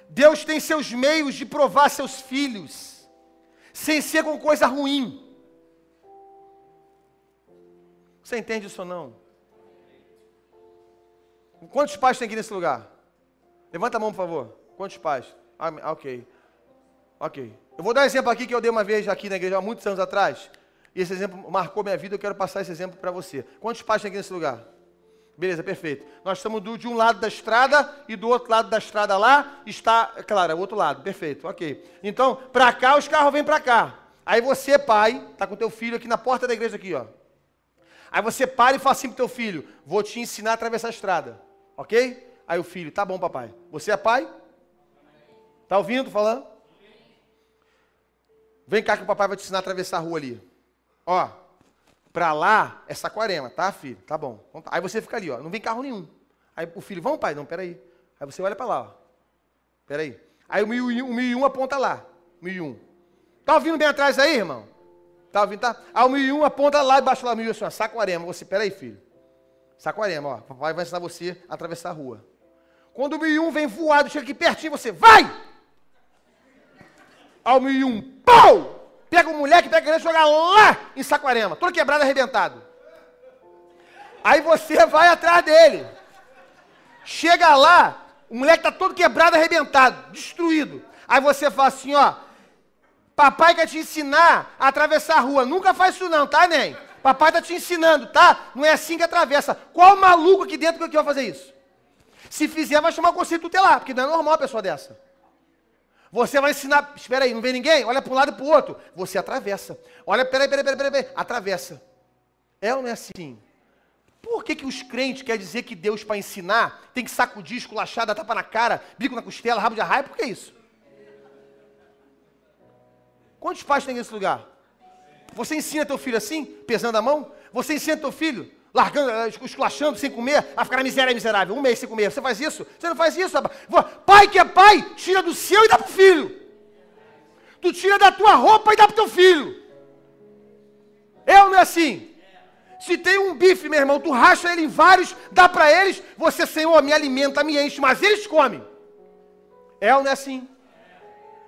Deus tem seus meios de provar seus filhos, sem ser com coisa ruim. Você entende isso ou não? Quantos pais tem aqui nesse lugar? Levanta a mão, por favor. Quantos pais? Ah, ok. Ok. Eu vou dar um exemplo aqui que eu dei uma vez aqui na igreja há muitos anos atrás. E esse exemplo marcou minha vida, eu quero passar esse exemplo para você. Quantos pais tem aqui nesse lugar? Beleza, perfeito. Nós estamos do, de um lado da estrada e do outro lado da estrada lá está, claro, é o outro lado. Perfeito, ok. Então, para cá os carros vêm para cá. Aí você, pai, está com teu filho aqui na porta da igreja aqui, ó. Aí você para e fala assim pro teu filho: Vou te ensinar a atravessar a estrada. Ok? Aí o filho: Tá bom, papai. Você é pai? Tá ouvindo falando? Vem cá que o papai vai te ensinar a atravessar a rua ali. Ó, pra lá é Saquarema, tá, filho? Tá bom. Então tá. Aí você fica ali, ó. Não vem carro nenhum. Aí o filho: Vamos, pai? Não, peraí. Aí você olha para lá, ó. Peraí. Aí o 1001 aponta lá. 1001. Tá ouvindo bem atrás aí, irmão? Tá ouvindo? Tá? Aí o 1001 aponta lá embaixo lá, 1001 assim, ó, Saquarema. Você, peraí, filho. Saquarema, ó. Papai vai ensinar você a atravessar a rua. Quando o 1001 vem voado, chega aqui pertinho, você vai! Ao 1001, pau! Pega o moleque, pega ele jogar lá em Saquarema, todo quebrado, arrebentado. Aí você (laughs) vai atrás dele. Chega lá, O moleque tá todo quebrado, arrebentado, destruído. Aí você fala assim, ó, papai quer te ensinar a atravessar a rua. Nunca faz isso não, tá, nem? Papai tá te ensinando, tá? Não é assim que atravessa. Qual maluco aqui dentro que vai fazer isso? Se fizer, vai chamar o conselho tutelar, porque não é normal uma pessoa dessa. Você vai ensinar, espera aí, não vê ninguém? Olha para um lado e para o outro. Você atravessa. Olha, peraí, peraí, peraí, peraí, atravessa. É ou não é assim? Por que, que os crentes querem dizer que Deus, para ensinar, tem que sacudir, esculachar, dar tapa na cara, bico na costela, rabo de arraia? Por que isso? Quantos pais tem nesse lugar? Você ensina teu filho assim, pesando a mão? Você ensina teu filho, largando, eh, esculachando, sem comer, a ficar miserável, miserável, um mês sem comer. Você faz isso? Você não faz isso. Pai que é pai, tira do seu e dá pro filho. Tu tira da tua roupa e dá pro teu filho. É ou não é assim? Se tem um bife, meu irmão, tu racha ele em vários, dá para eles, você, Senhor, me alimenta, me enche, mas eles comem. É ou não é assim?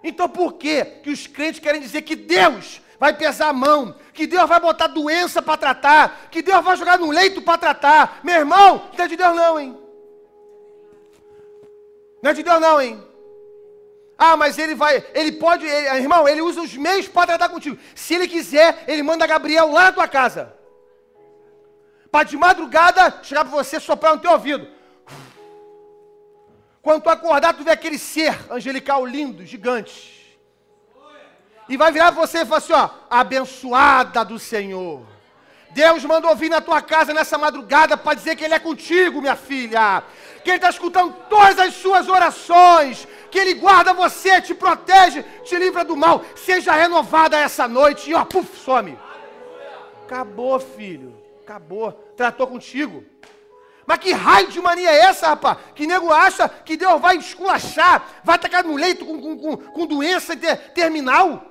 Então por que que os crentes querem dizer que Deus vai pesar a mão, que Deus vai botar doença para tratar, que Deus vai jogar no leito para tratar? Meu irmão, não é de Deus não, hein? Não é de Deus não, hein? Ah, mas ele vai, ele pode, ele, irmão, ele usa os meios para tratar contigo. Se ele quiser, ele manda Gabriel lá na tua casa. Para de madrugada chegar para você soprar no teu ouvido. Quando tu acordar, tu vê aquele ser angelical lindo, gigante. E vai virar você e falar assim: ó, abençoada do Senhor. Deus mandou vir na tua casa nessa madrugada para dizer que Ele é contigo, minha filha. Que Ele está escutando todas as suas orações. Que Ele guarda você, te protege, te livra do mal. Seja renovada essa noite. E ó, puf, some. Acabou, filho. Acabou. Tratou contigo. Mas que raio de mania é essa, rapaz? Que nego acha que Deus vai esculachar, vai atacar no leito com, com, com, com doença ter, terminal?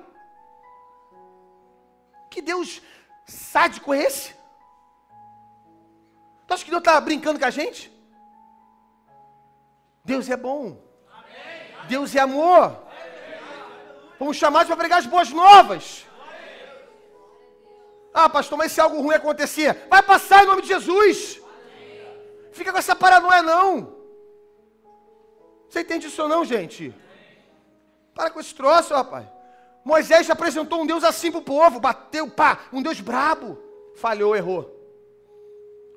Que Deus sádico é esse? Tu acha que Deus está brincando com a gente? Deus é bom. Deus é amor. Fomos chamados para pregar as boas novas. Ah, pastor, mas se algo ruim acontecer, vai passar em nome de Jesus. Fica com essa paranoia, não. Você entende isso ou não, gente? Para com esse troço, rapaz. Moisés apresentou um Deus assim para o povo, bateu, pá, um Deus brabo. Falhou, errou.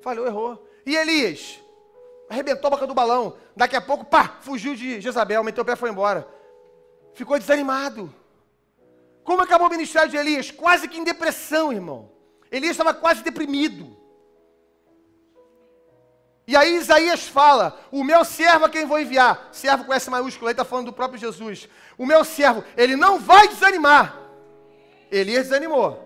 Falhou, errou. E Elias? Arrebentou a boca do balão. Daqui a pouco, pá, fugiu de Jezabel, meteu o pé e foi embora. Ficou desanimado. Como acabou o ministério de Elias? Quase que em depressão, irmão. Elias estava quase deprimido. E aí Isaías fala: O meu servo a quem vou enviar, servo com S maiúsculo, aí está falando do próprio Jesus. O meu servo, ele não vai desanimar. Elias desanimou.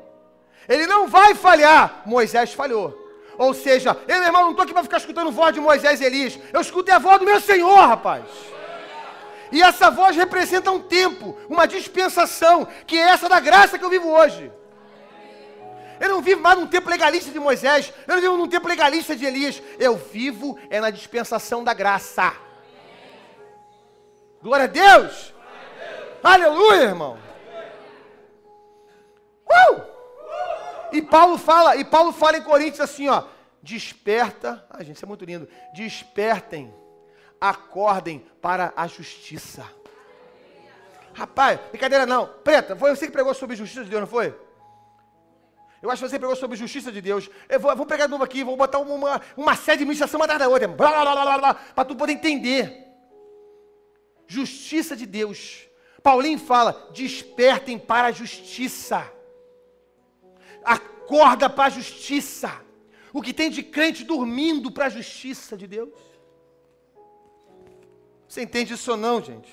Ele não vai falhar. Moisés falhou. Ou seja, eu, meu irmão, não estou aqui para ficar escutando voz de Moisés e Elias. Eu escutei a voz do meu Senhor, rapaz. E essa voz representa um tempo, uma dispensação, que é essa da graça que eu vivo hoje. Eu não vivo mais num tempo legalista de Moisés. Eu não vivo num tempo legalista de Elias. Eu vivo é na dispensação da graça. Glória a Deus. Aleluia, irmão. Uh! E Paulo fala, e Paulo fala em Coríntios assim, ó, desperta, ah, gente, isso é muito lindo. Despertem, acordem para a justiça. Rapaz, brincadeira não. Preta, foi você que pregou sobre justiça de Deus, não foi? Eu acho que você pregou sobre justiça de Deus. Eu vou, eu vou pregar de novo aqui, vou botar uma, uma série de ministração uma atrás da outra, para tu poder entender. Justiça de Deus. Paulinho fala: despertem para a justiça. Acorda para a justiça. O que tem de crente dormindo para a justiça de Deus? Você entende isso ou não, gente?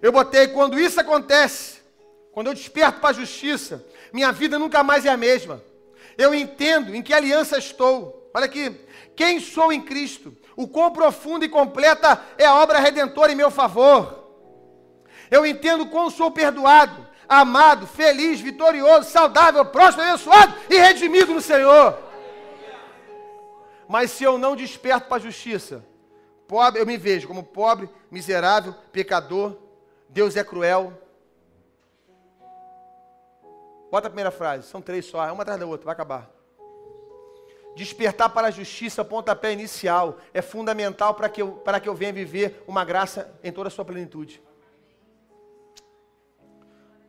Eu botei quando isso acontece, quando eu desperto para a justiça, minha vida nunca mais é a mesma. Eu entendo em que aliança estou. Olha aqui, quem sou em Cristo? O quão profunda e completa é a obra redentora em meu favor. Eu entendo quão sou perdoado, amado, feliz, vitorioso, saudável, próspero, abençoado e redimido no Senhor. Mas se eu não desperto para a justiça, pobre, eu me vejo como pobre, miserável, pecador, Deus é cruel, Bota a primeira frase, são três só, uma atrás da outra, vai acabar. Despertar para a justiça, pontapé inicial, é fundamental para que, eu, para que eu venha viver uma graça em toda a sua plenitude.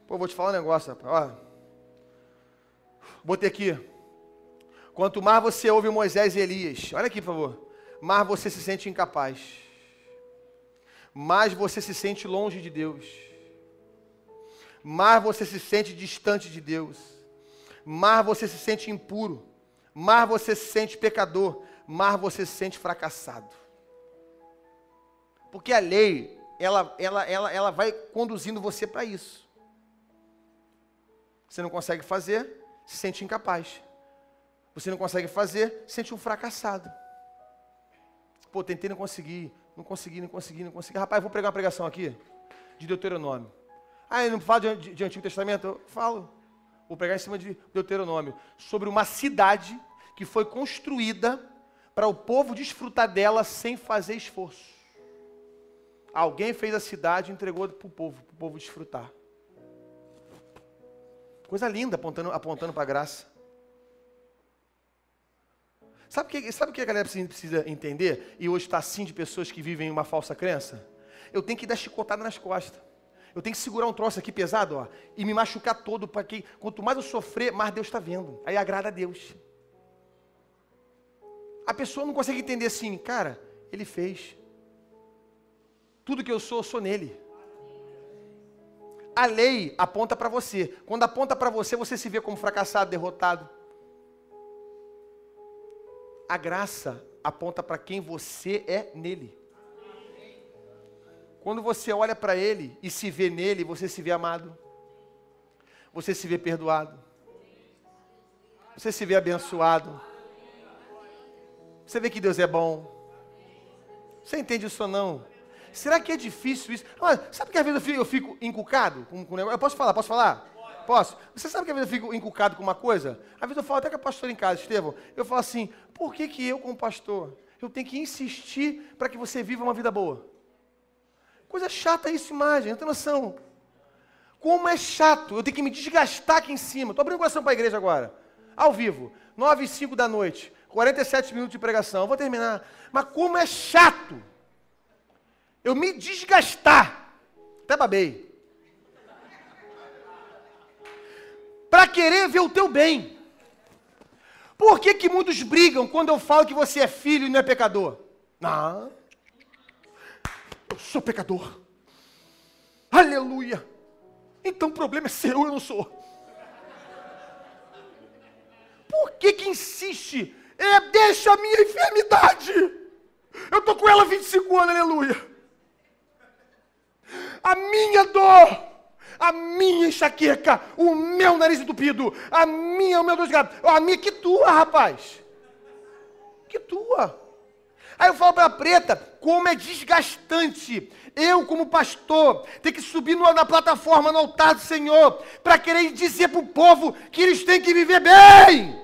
Pô, vou te falar um negócio, rapaz. Ó. Botei aqui. Quanto mais você ouve Moisés e Elias, olha aqui, por favor, mais você se sente incapaz. Mais você se sente longe de Deus. Mais você se sente distante de Deus. Mais você se sente impuro mais você se sente pecador, mais você se sente fracassado. Porque a lei, ela, ela, ela, ela vai conduzindo você para isso. Você não consegue fazer, se sente incapaz. Você não consegue fazer, se sente um fracassado. Pô, tentei não conseguir, não consegui, não consegui, não consegui. Rapaz, vou pregar uma pregação aqui de Deuteronômio. Ah, eu não falo de, de, Antigo Testamento? Eu falo. Vou pregar em cima de Deuteronômio. Sobre uma cidade que foi construída para o povo desfrutar dela sem fazer esforço. Alguém fez a cidade e entregou para o povo, para o povo desfrutar. Coisa linda, apontando, apontando para a graça. Sabe o que, sabe que a galera precisa entender? E hoje está assim de pessoas que vivem uma falsa crença? Eu tenho que dar chicotada nas costas. Eu tenho que segurar um troço aqui pesado, ó, e me machucar todo, para que quanto mais eu sofrer, mais Deus está vendo. Aí agrada a Deus. A pessoa não consegue entender assim, cara, ele fez. Tudo que eu sou, eu sou nele. A lei aponta para você. Quando aponta para você, você se vê como fracassado, derrotado. A graça aponta para quem você é nele. Quando você olha para Ele e se vê nele, você se vê amado. Você se vê perdoado. Você se vê abençoado. Você vê que Deus é bom. Você entende isso ou não? Será que é difícil isso? Ah, sabe que às vezes eu fico, eu fico encucado com, com negócio? Eu posso falar? Posso falar? Posso? Você sabe que às vezes eu fico encucado com uma coisa? Às vezes eu falo até com a pastora em casa, Estevão. Eu falo assim, por que, que eu, como pastor, eu tenho que insistir para que você viva uma vida boa? Coisa chata isso, imagem, não tem noção. Como é chato, eu tenho que me desgastar aqui em cima. Estou abrindo coração para a igreja agora, ao vivo, 9 e 5 da noite, 47 minutos de pregação, vou terminar. Mas como é chato eu me desgastar, até babei, para querer ver o teu bem. Por que, que muitos brigam quando eu falo que você é filho e não é pecador? Não eu sou pecador. Aleluia. Então o problema é seu, eu não sou. Por que que insiste? É, deixa a minha enfermidade. Eu tô com ela há 25 anos, aleluia. A minha dor, a minha enxaqueca, o meu nariz entupido, a minha, o meu dor de gato, a minha que tua, rapaz. Que tua. Aí eu falo para a preta, como é desgastante eu, como pastor, ter que subir na plataforma, no altar do Senhor, para querer dizer para o povo que eles têm que viver bem.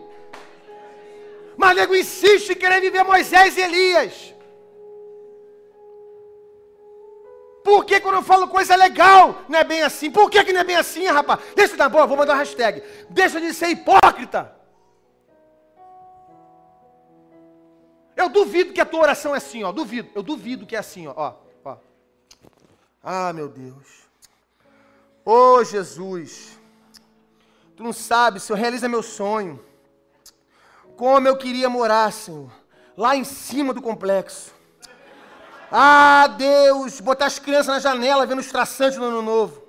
Mas nego insiste em querer viver Moisés e Elias. Por que quando eu falo coisa legal, não é bem assim? Por que, que não é bem assim, rapaz? Deixa de dar boa, vou mandar uma hashtag. Deixa de ser hipócrita. Eu duvido que a tua oração é assim, ó. Duvido. Eu duvido que é assim, ó. ó, Ah, meu Deus. Ô oh, Jesus. Tu não sabes, Senhor, realiza meu sonho. Como eu queria morar, Senhor. Lá em cima do complexo. Ah, Deus, botar as crianças na janela vendo os traçantes no ano novo.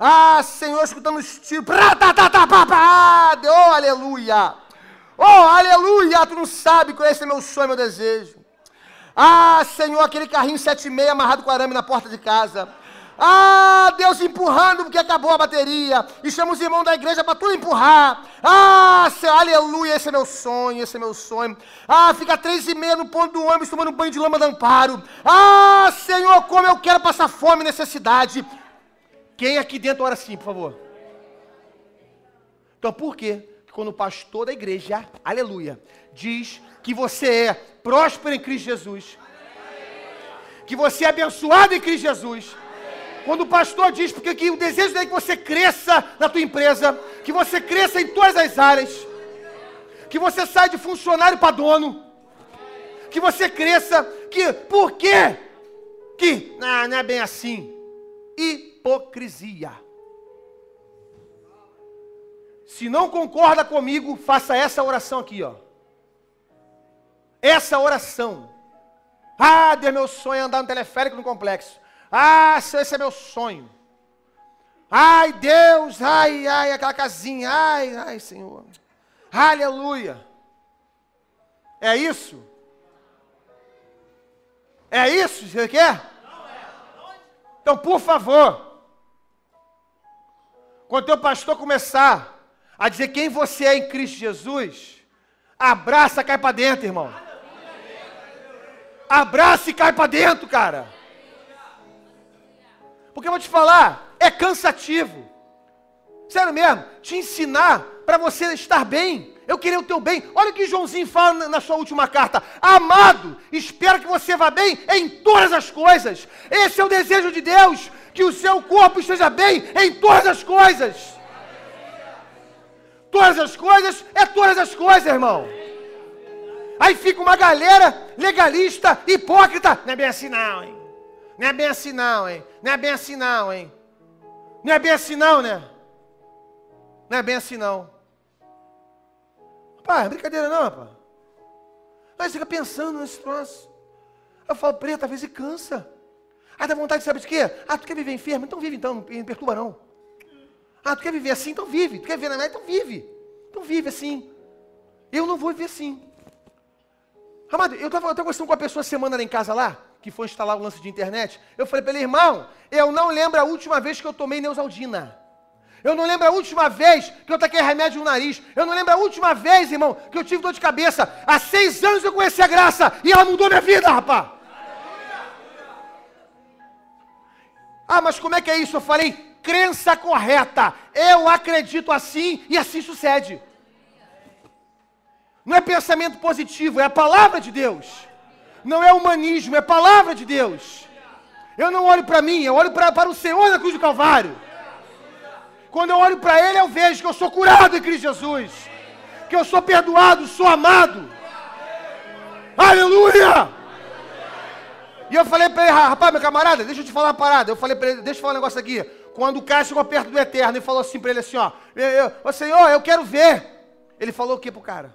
Ah, Senhor, escutando os tiros. Ah, oh, aleluia. Oh, aleluia! Tu não sabe qual é esse meu sonho, meu desejo. Ah, Senhor, aquele carrinho 7,6 amarrado com arame na porta de casa. Ah, Deus empurrando porque acabou a bateria. E chama os irmãos da igreja para tudo empurrar. Ah, Senhor, aleluia, esse é meu sonho, esse é meu sonho. Ah, fica três e meia no ponto do ônibus tomando banho de lama de amparo. Ah, Senhor, como eu quero passar fome e necessidade. Quem aqui dentro ora assim, por favor? Então por quê? Quando o pastor da igreja, aleluia, diz que você é próspero em Cristo Jesus, que você é abençoado em Cristo Jesus. Quando o pastor diz porque que o desejo dele é que você cresça na tua empresa, que você cresça em todas as áreas, Que você saia de funcionário para dono. Que você cresça. Que, por quê? Que, não, não é bem assim. Hipocrisia. Se não concorda comigo, faça essa oração aqui, ó. Essa oração. Ah, Deus, meu sonho é andar no teleférico no complexo. Ah, esse é meu sonho. Ai, Deus, ai, ai, aquela casinha. Ai, ai, Senhor. Aleluia. É isso? É isso? Você quer? Então, por favor, quando teu pastor começar a dizer quem você é em Cristo Jesus, abraça, cai para dentro, irmão. Abraça e cai para dentro, cara. Porque eu vou te falar, é cansativo. Sério mesmo, te ensinar para você estar bem. Eu queria o teu bem. Olha o que Joãozinho fala na sua última carta. Amado, espero que você vá bem em todas as coisas. Esse é o desejo de Deus, que o seu corpo esteja bem em todas as coisas. Todas as coisas é todas as coisas, irmão. Aí fica uma galera legalista, hipócrita. Não é bem assim não, hein? Não é bem assim não, hein? Não é bem assim não, hein? Não é bem assim não, né? Não é bem assim não. Rapaz, brincadeira não, rapaz. Aí você fica pensando nesse troço. Eu falo, preta, às vezes cansa. Aí dá vontade de saber de quê? Ah, tu quer viver enfermo? Então vive então, não perturba não. Ah, tu quer viver assim? Então vive. Tu quer viver na merda? Então vive. Então vive assim. Eu não vou viver assim. Amado, eu estava conversando com uma pessoa semana lá em casa lá, que foi instalar o lance de internet. Eu falei para ele, irmão, eu não lembro a última vez que eu tomei Neusaldina. Eu não lembro a última vez que eu taquei remédio no nariz. Eu não lembro a última vez, irmão, que eu tive dor de cabeça. Há seis anos eu conheci a graça e ela mudou minha vida, rapaz. Ah, mas como é que é isso? Eu falei, crença correta. Eu acredito assim e assim sucede. Não é pensamento positivo, é a palavra de Deus. Não é humanismo, é a palavra de Deus. Eu não olho para mim, eu olho pra, para o Senhor na cruz do Calvário. Quando eu olho para Ele, eu vejo que eu sou curado em Cristo Jesus. Que eu sou perdoado, sou amado. Aleluia! E eu falei para ele, rapaz, meu camarada, deixa eu te falar uma parada. Eu falei para ele, deixa eu falar um negócio aqui quando o cara chegou perto do Eterno e falou assim para ele assim, ó, eu, eu, Senhor, eu quero ver. Ele falou o que pro cara?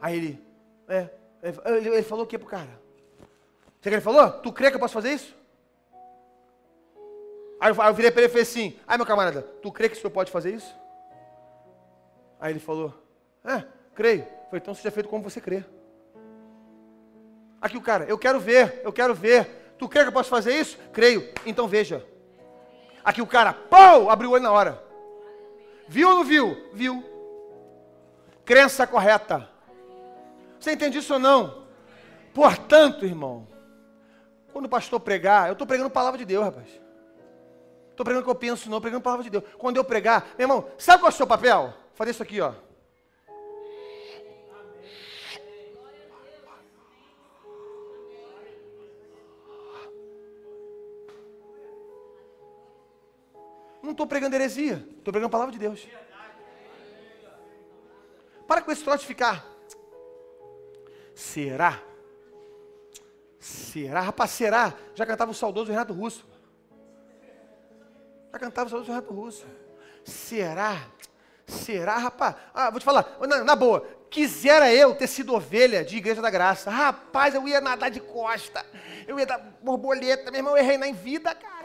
Aí ele, é, ele, ele falou o que pro cara? Você que ele falou? Tu crê que eu posso fazer isso? Aí eu, aí eu virei para ele e falei assim, ai meu camarada, tu crê que o senhor pode fazer isso? Aí ele falou, é, creio. Eu falei, então seja feito como você crê. Aqui o cara, eu quero ver, eu quero ver. Tu crê que eu posso fazer isso? Creio. Então veja. Aqui o cara, pau, abriu o olho na hora. Viu ou não viu? Viu. Crença correta. Você entende isso ou não? Portanto, irmão, quando o pastor pregar, eu estou pregando a palavra de Deus, rapaz. Estou pregando o que eu penso, não, pregando a palavra de Deus. Quando eu pregar, meu irmão, sabe qual é o seu papel? Fazer isso aqui, ó. Não estou pregando heresia, estou pregando a palavra de Deus. Para com esse troço de ficar. Será? Será? Rapaz, será? Já cantava o saudoso Renato Russo. Já cantava o saudoso Renato Russo. Será? Será, rapaz? Ah, vou te falar, na, na, boa, quisera eu ter sido ovelha de Igreja da Graça. Rapaz, eu ia nadar de costa, eu ia dar borboleta, meu irmão, eu ia reinar em vida, cara.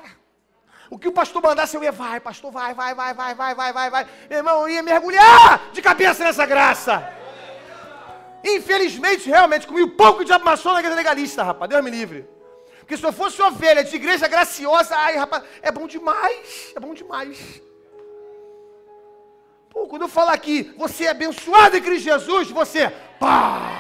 O que o pastor mandasse, eu ia, vai, pastor, vai, vai, vai, vai, vai, vai, vai, vai. Meu irmão, eu ia mergulhar de cabeça nessa graça. Infelizmente, realmente, comi um pouco de amassou na igreja legalista, rapaz. Deus me livre. Porque se eu fosse ovelha de igreja graciosa, ai, rapaz, é bom demais. É bom demais. Pô, quando eu falar aqui, você é abençoado em Cristo Jesus, você, pá.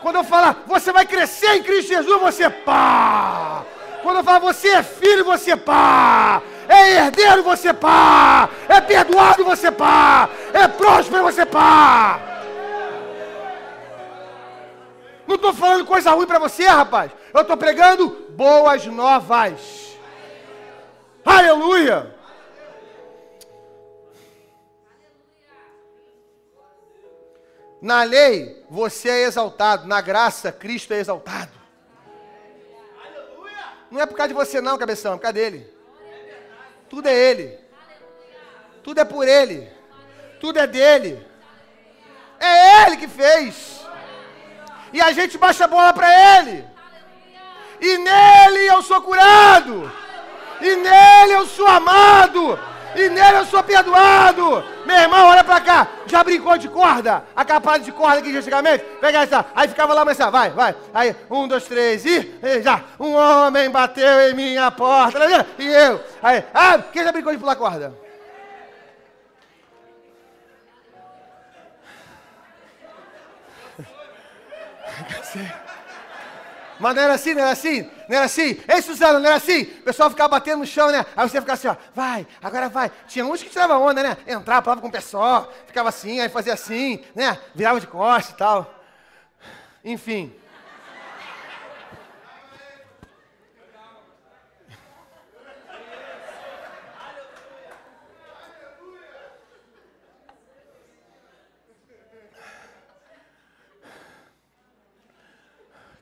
Quando eu falar, você vai crescer em Cristo Jesus, você, pá. Quando eu falo você é filho, você pá. É herdeiro, você pá. É perdoado, você pá. É próspero, você pá. Não estou falando coisa ruim para você, rapaz. Eu estou pregando boas novas. Aleluia. Na lei, você é exaltado. Na graça, Cristo é exaltado. Não é por causa de você, não, cabeção, é por causa dele. Tudo é ele. Tudo é por ele. Tudo é dele. É ele que fez. E a gente baixa a bola para ele. E nele eu sou curado. E nele eu sou amado. E nele eu sou perdoado. Meu irmão, olha pra cá. Já brincou de corda? A capada de corda aqui antigamente? Pega essa. Aí ficava lá, mas vai, vai. Aí, um, dois, três. E, e já. Um homem bateu em minha porta. E eu. Aí, ah, quem já brincou de pular corda? (laughs) Mas não era assim, não era assim, não era assim. Ei, Suzana, não era assim. O pessoal ficava batendo no chão, né? Aí você ficava assim, ó, vai, agora vai. Tinha uns que tiravam onda, né? Entrava, falava com o pessoal, ficava assim, aí fazia assim, né? Virava de costas e tal. Enfim.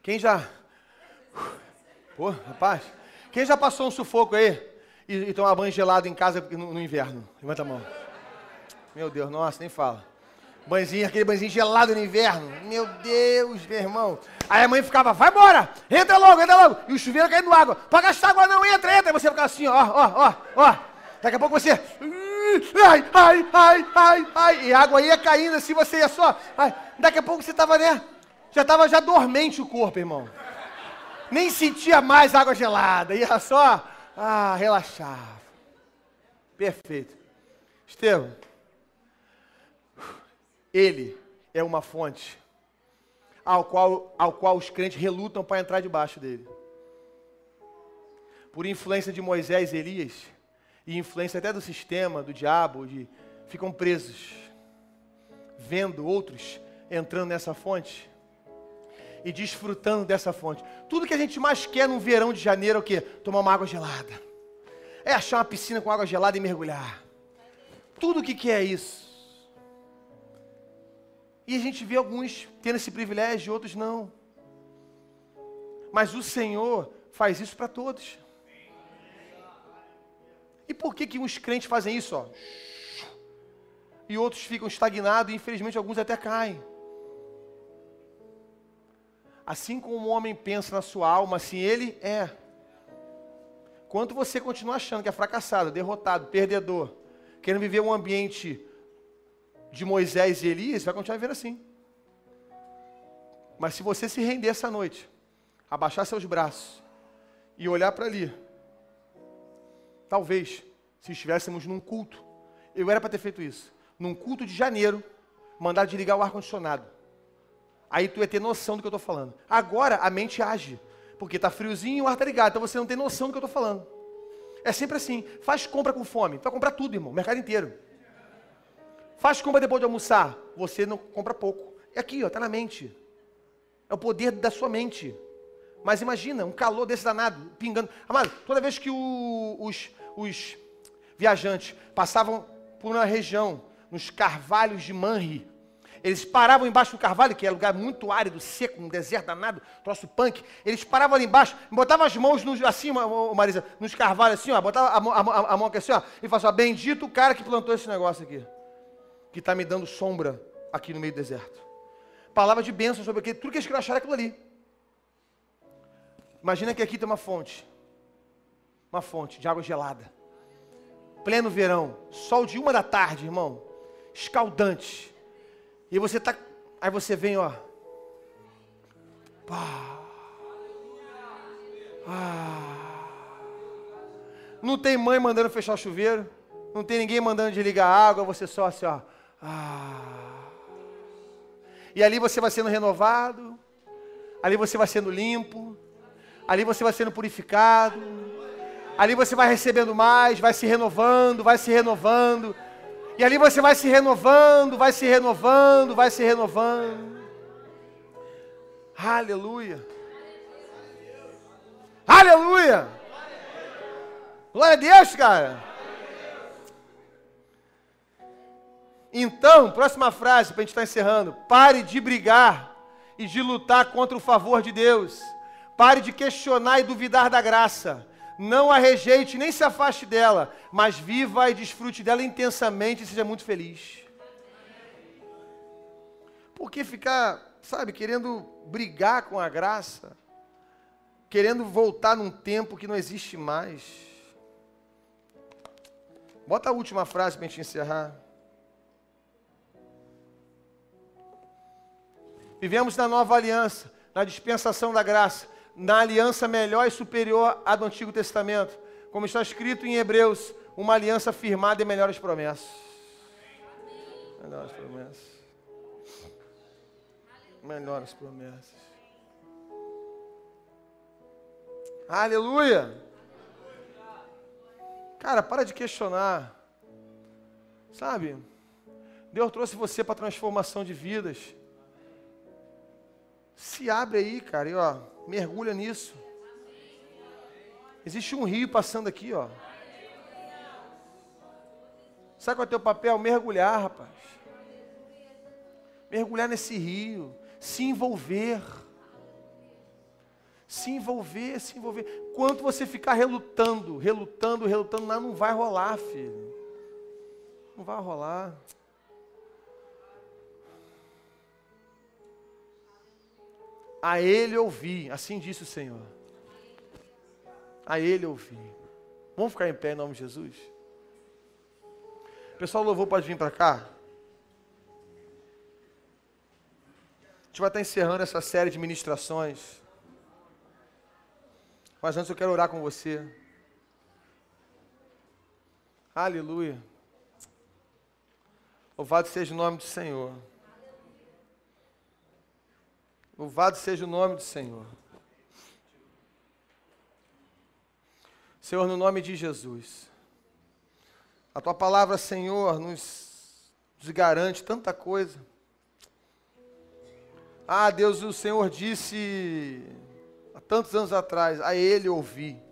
Quem já Pô, rapaz, quem já passou um sufoco aí e, e tomar banho gelado em casa no, no, inverno? Levanta a mão. Meu Deus, nossa, nem fala. Banhozinho, aquele banhozinho gelado no inverno. Meu Deus, meu irmão. Aí a mãe ficava, vai embora, entra logo, entra logo. E o chuveiro caindo água. Pra gastar água não, entra, entra. E você ficava assim, ó, ó, ó, ó. Daqui a pouco você. Ai, ai, ai, ai, ai. E a água ia caindo assim, você ia só. Ai. Daqui a pouco você tava, né? Já estava já dormente o corpo, irmão nem sentia mais água gelada, ia só ah, relaxava. Perfeito. Estevam, ele é uma fonte ao qual, ao qual os crentes relutam para entrar debaixo dele. Por influência de Moisés e Elias, e influência até do sistema, do diabo, de, ficam presos, vendo outros entrando nessa fonte e desfrutando dessa fonte. Tudo que a gente mais quer num verão de janeiro é o quê? Tomar uma água gelada. É achar uma piscina com água gelada e mergulhar. Tudo que, que é isso. E a gente vê alguns tendo esse privilégio, outros não. Mas o Senhor faz isso para todos. E por que que uns crentes fazem isso, ó? E outros ficam estagnados e infelizmente alguns até caem? Assim como o homem pensa na sua alma, assim ele é. Quando você continua achando que é fracassado, derrotado, perdedor, querendo viver um ambiente de Moisés e Elias, vai continuar vivendo assim. Mas se você se render essa noite, abaixar seus braços e olhar para ali, talvez, se estivéssemos num culto, eu era para ter feito isso, num culto de janeiro, mandar desligar o ar-condicionado. Aí tu ia ter noção do que eu estou falando. Agora a mente age. Porque está friozinho o ar está ligado. Então você não tem noção do que eu estou falando. É sempre assim. Faz compra com fome. Tu vai comprar tudo, irmão. Mercado inteiro. Faz compra depois de almoçar. Você não compra pouco. É aqui, ó, está na mente. É o poder da sua mente. Mas imagina, um calor desse danado, pingando. Amado, toda vez que o, os, os viajantes passavam por uma região, nos carvalhos de Manri, eles paravam embaixo do carvalho, que é lugar muito árido, seco, um deserto danado, troço punk. Eles paravam ali embaixo, botavam as mãos no, assim, Marisa, nos carvalhos assim, ó, botava a, a, a, mão aqui assim, ó, e falava assim, bendito o cara que plantou esse negócio aqui, que está me dando sombra aqui no meio do deserto. Palavra de bênção sobre aquilo, tudo que eles queriam achar aquilo ali. Imagina que aqui tem uma fonte, uma fonte de água gelada, pleno verão, sol de uma da tarde, irmão, escaldante e você tá. Aí você vem, ó. Pá. Ah. Não tem mãe mandando fechar o chuveiro. Não tem ninguém mandando desligar a água. Você só assim, ó. Ah. E ali você vai sendo renovado. Ali você vai sendo limpo. Ali você vai sendo purificado. Ali você vai recebendo mais, vai se renovando, vai se renovando. E ali você vai se renovando, vai se renovando, vai se renovando. Aleluia. Aleluia. Glória a Deus, cara. Então, próxima frase para a gente estar tá encerrando. Pare de brigar e de lutar contra o favor de Deus. Pare de questionar e duvidar da graça. Não a rejeite nem se afaste dela, mas viva e desfrute dela intensamente e seja muito feliz. Por que ficar, sabe, querendo brigar com a graça? Querendo voltar num tempo que não existe mais? Bota a última frase para a gente encerrar. Vivemos na nova aliança, na dispensação da graça, na aliança melhor e superior à do Antigo Testamento. Como está escrito em Hebreus, uma aliança firmada em melhores promessas. Melhores promessas. Melhores promessas. Aleluia! Cara, para de questionar. Sabe? Deus trouxe você para transformação de vidas. Se abre aí, cara, e ó, mergulha nisso. Existe um rio passando aqui, ó. Sabe qual é o teu papel? Mergulhar, rapaz. Mergulhar nesse rio, se envolver. Se envolver, se envolver. Quanto você ficar relutando, relutando, relutando, não, não vai rolar, filho. Não vai rolar. A Ele ouvi, assim disse o Senhor. A Ele ouvi. Vamos ficar em pé em nome de Jesus? Pessoal, louvor pode vir para cá. A gente vai estar encerrando essa série de ministrações. Mas antes eu quero orar com você. Aleluia. Louvado seja o nome do Senhor. Louvado seja o nome do Senhor. Senhor, no nome de Jesus. A tua palavra, Senhor, nos, nos garante tanta coisa. Ah, Deus, o Senhor disse há tantos anos atrás, a Ele ouvi.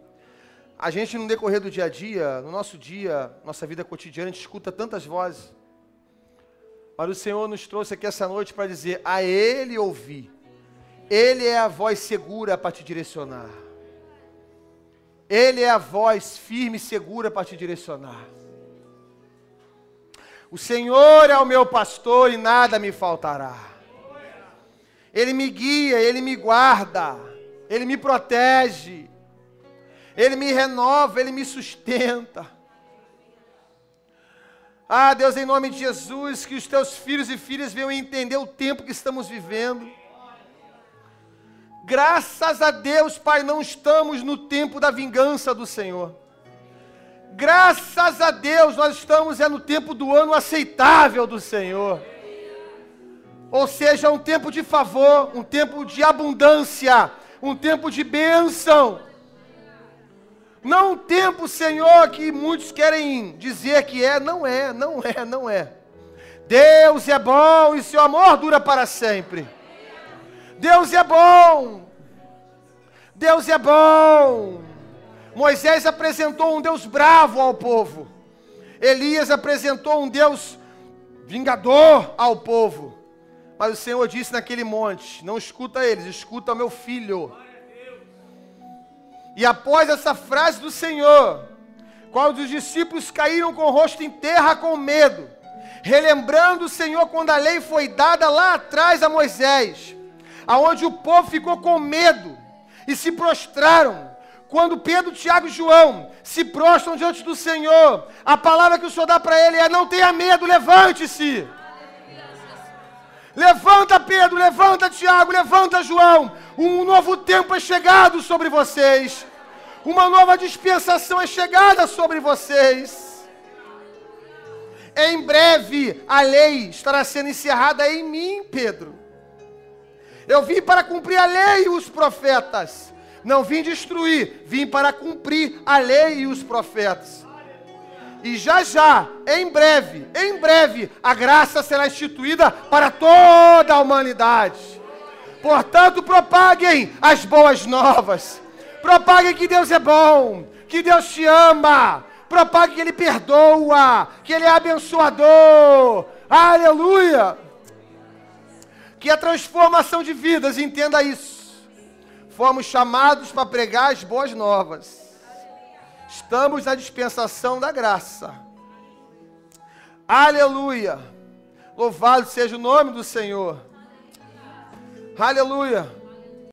A gente, no decorrer do dia a dia, no nosso dia, nossa vida cotidiana, a gente escuta tantas vozes. Mas o Senhor nos trouxe aqui essa noite para dizer: a Ele ouvi. Ele é a voz segura para te direcionar. Ele é a voz firme e segura para te direcionar. O Senhor é o meu pastor e nada me faltará. Ele me guia, ele me guarda, ele me protege, ele me renova, ele me sustenta. Ah, Deus, em nome de Jesus, que os teus filhos e filhas venham entender o tempo que estamos vivendo Graças a Deus, Pai, não estamos no tempo da vingança do Senhor. Graças a Deus, nós estamos é no tempo do ano aceitável do Senhor. Ou seja, um tempo de favor, um tempo de abundância, um tempo de bênção. Não um tempo, Senhor, que muitos querem dizer que é, não é, não é, não é. Deus é bom e seu amor dura para sempre. Deus é bom. Deus é bom. Moisés apresentou um Deus bravo ao povo. Elias apresentou um Deus vingador ao povo. Mas o Senhor disse naquele monte: Não escuta eles, escuta meu filho. E após essa frase do Senhor, quando os discípulos caíram com o rosto em terra com medo, relembrando o Senhor quando a lei foi dada lá atrás a Moisés, aonde o povo ficou com medo e se prostraram. Quando Pedro, Tiago e João se prostram diante do Senhor, a palavra que o Senhor dá para ele é: não tenha medo, levante-se. Levanta Pedro, levanta Tiago, levanta João. Um novo tempo é chegado sobre vocês. Uma nova dispensação é chegada sobre vocês. Em breve a lei estará sendo encerrada em mim, Pedro. Eu vim para cumprir a lei e os profetas. Não vim destruir, vim para cumprir a lei e os profetas. E já já, em breve, em breve, a graça será instituída para toda a humanidade. Portanto, propaguem as boas novas. Propaguem que Deus é bom, que Deus te ama. Propague que Ele perdoa, que Ele é abençoador. Aleluia! Que a transformação de vidas, entenda isso. Fomos chamados para pregar as boas novas. Estamos na dispensação da graça. Aleluia! Louvado seja o nome do Senhor. Aleluia!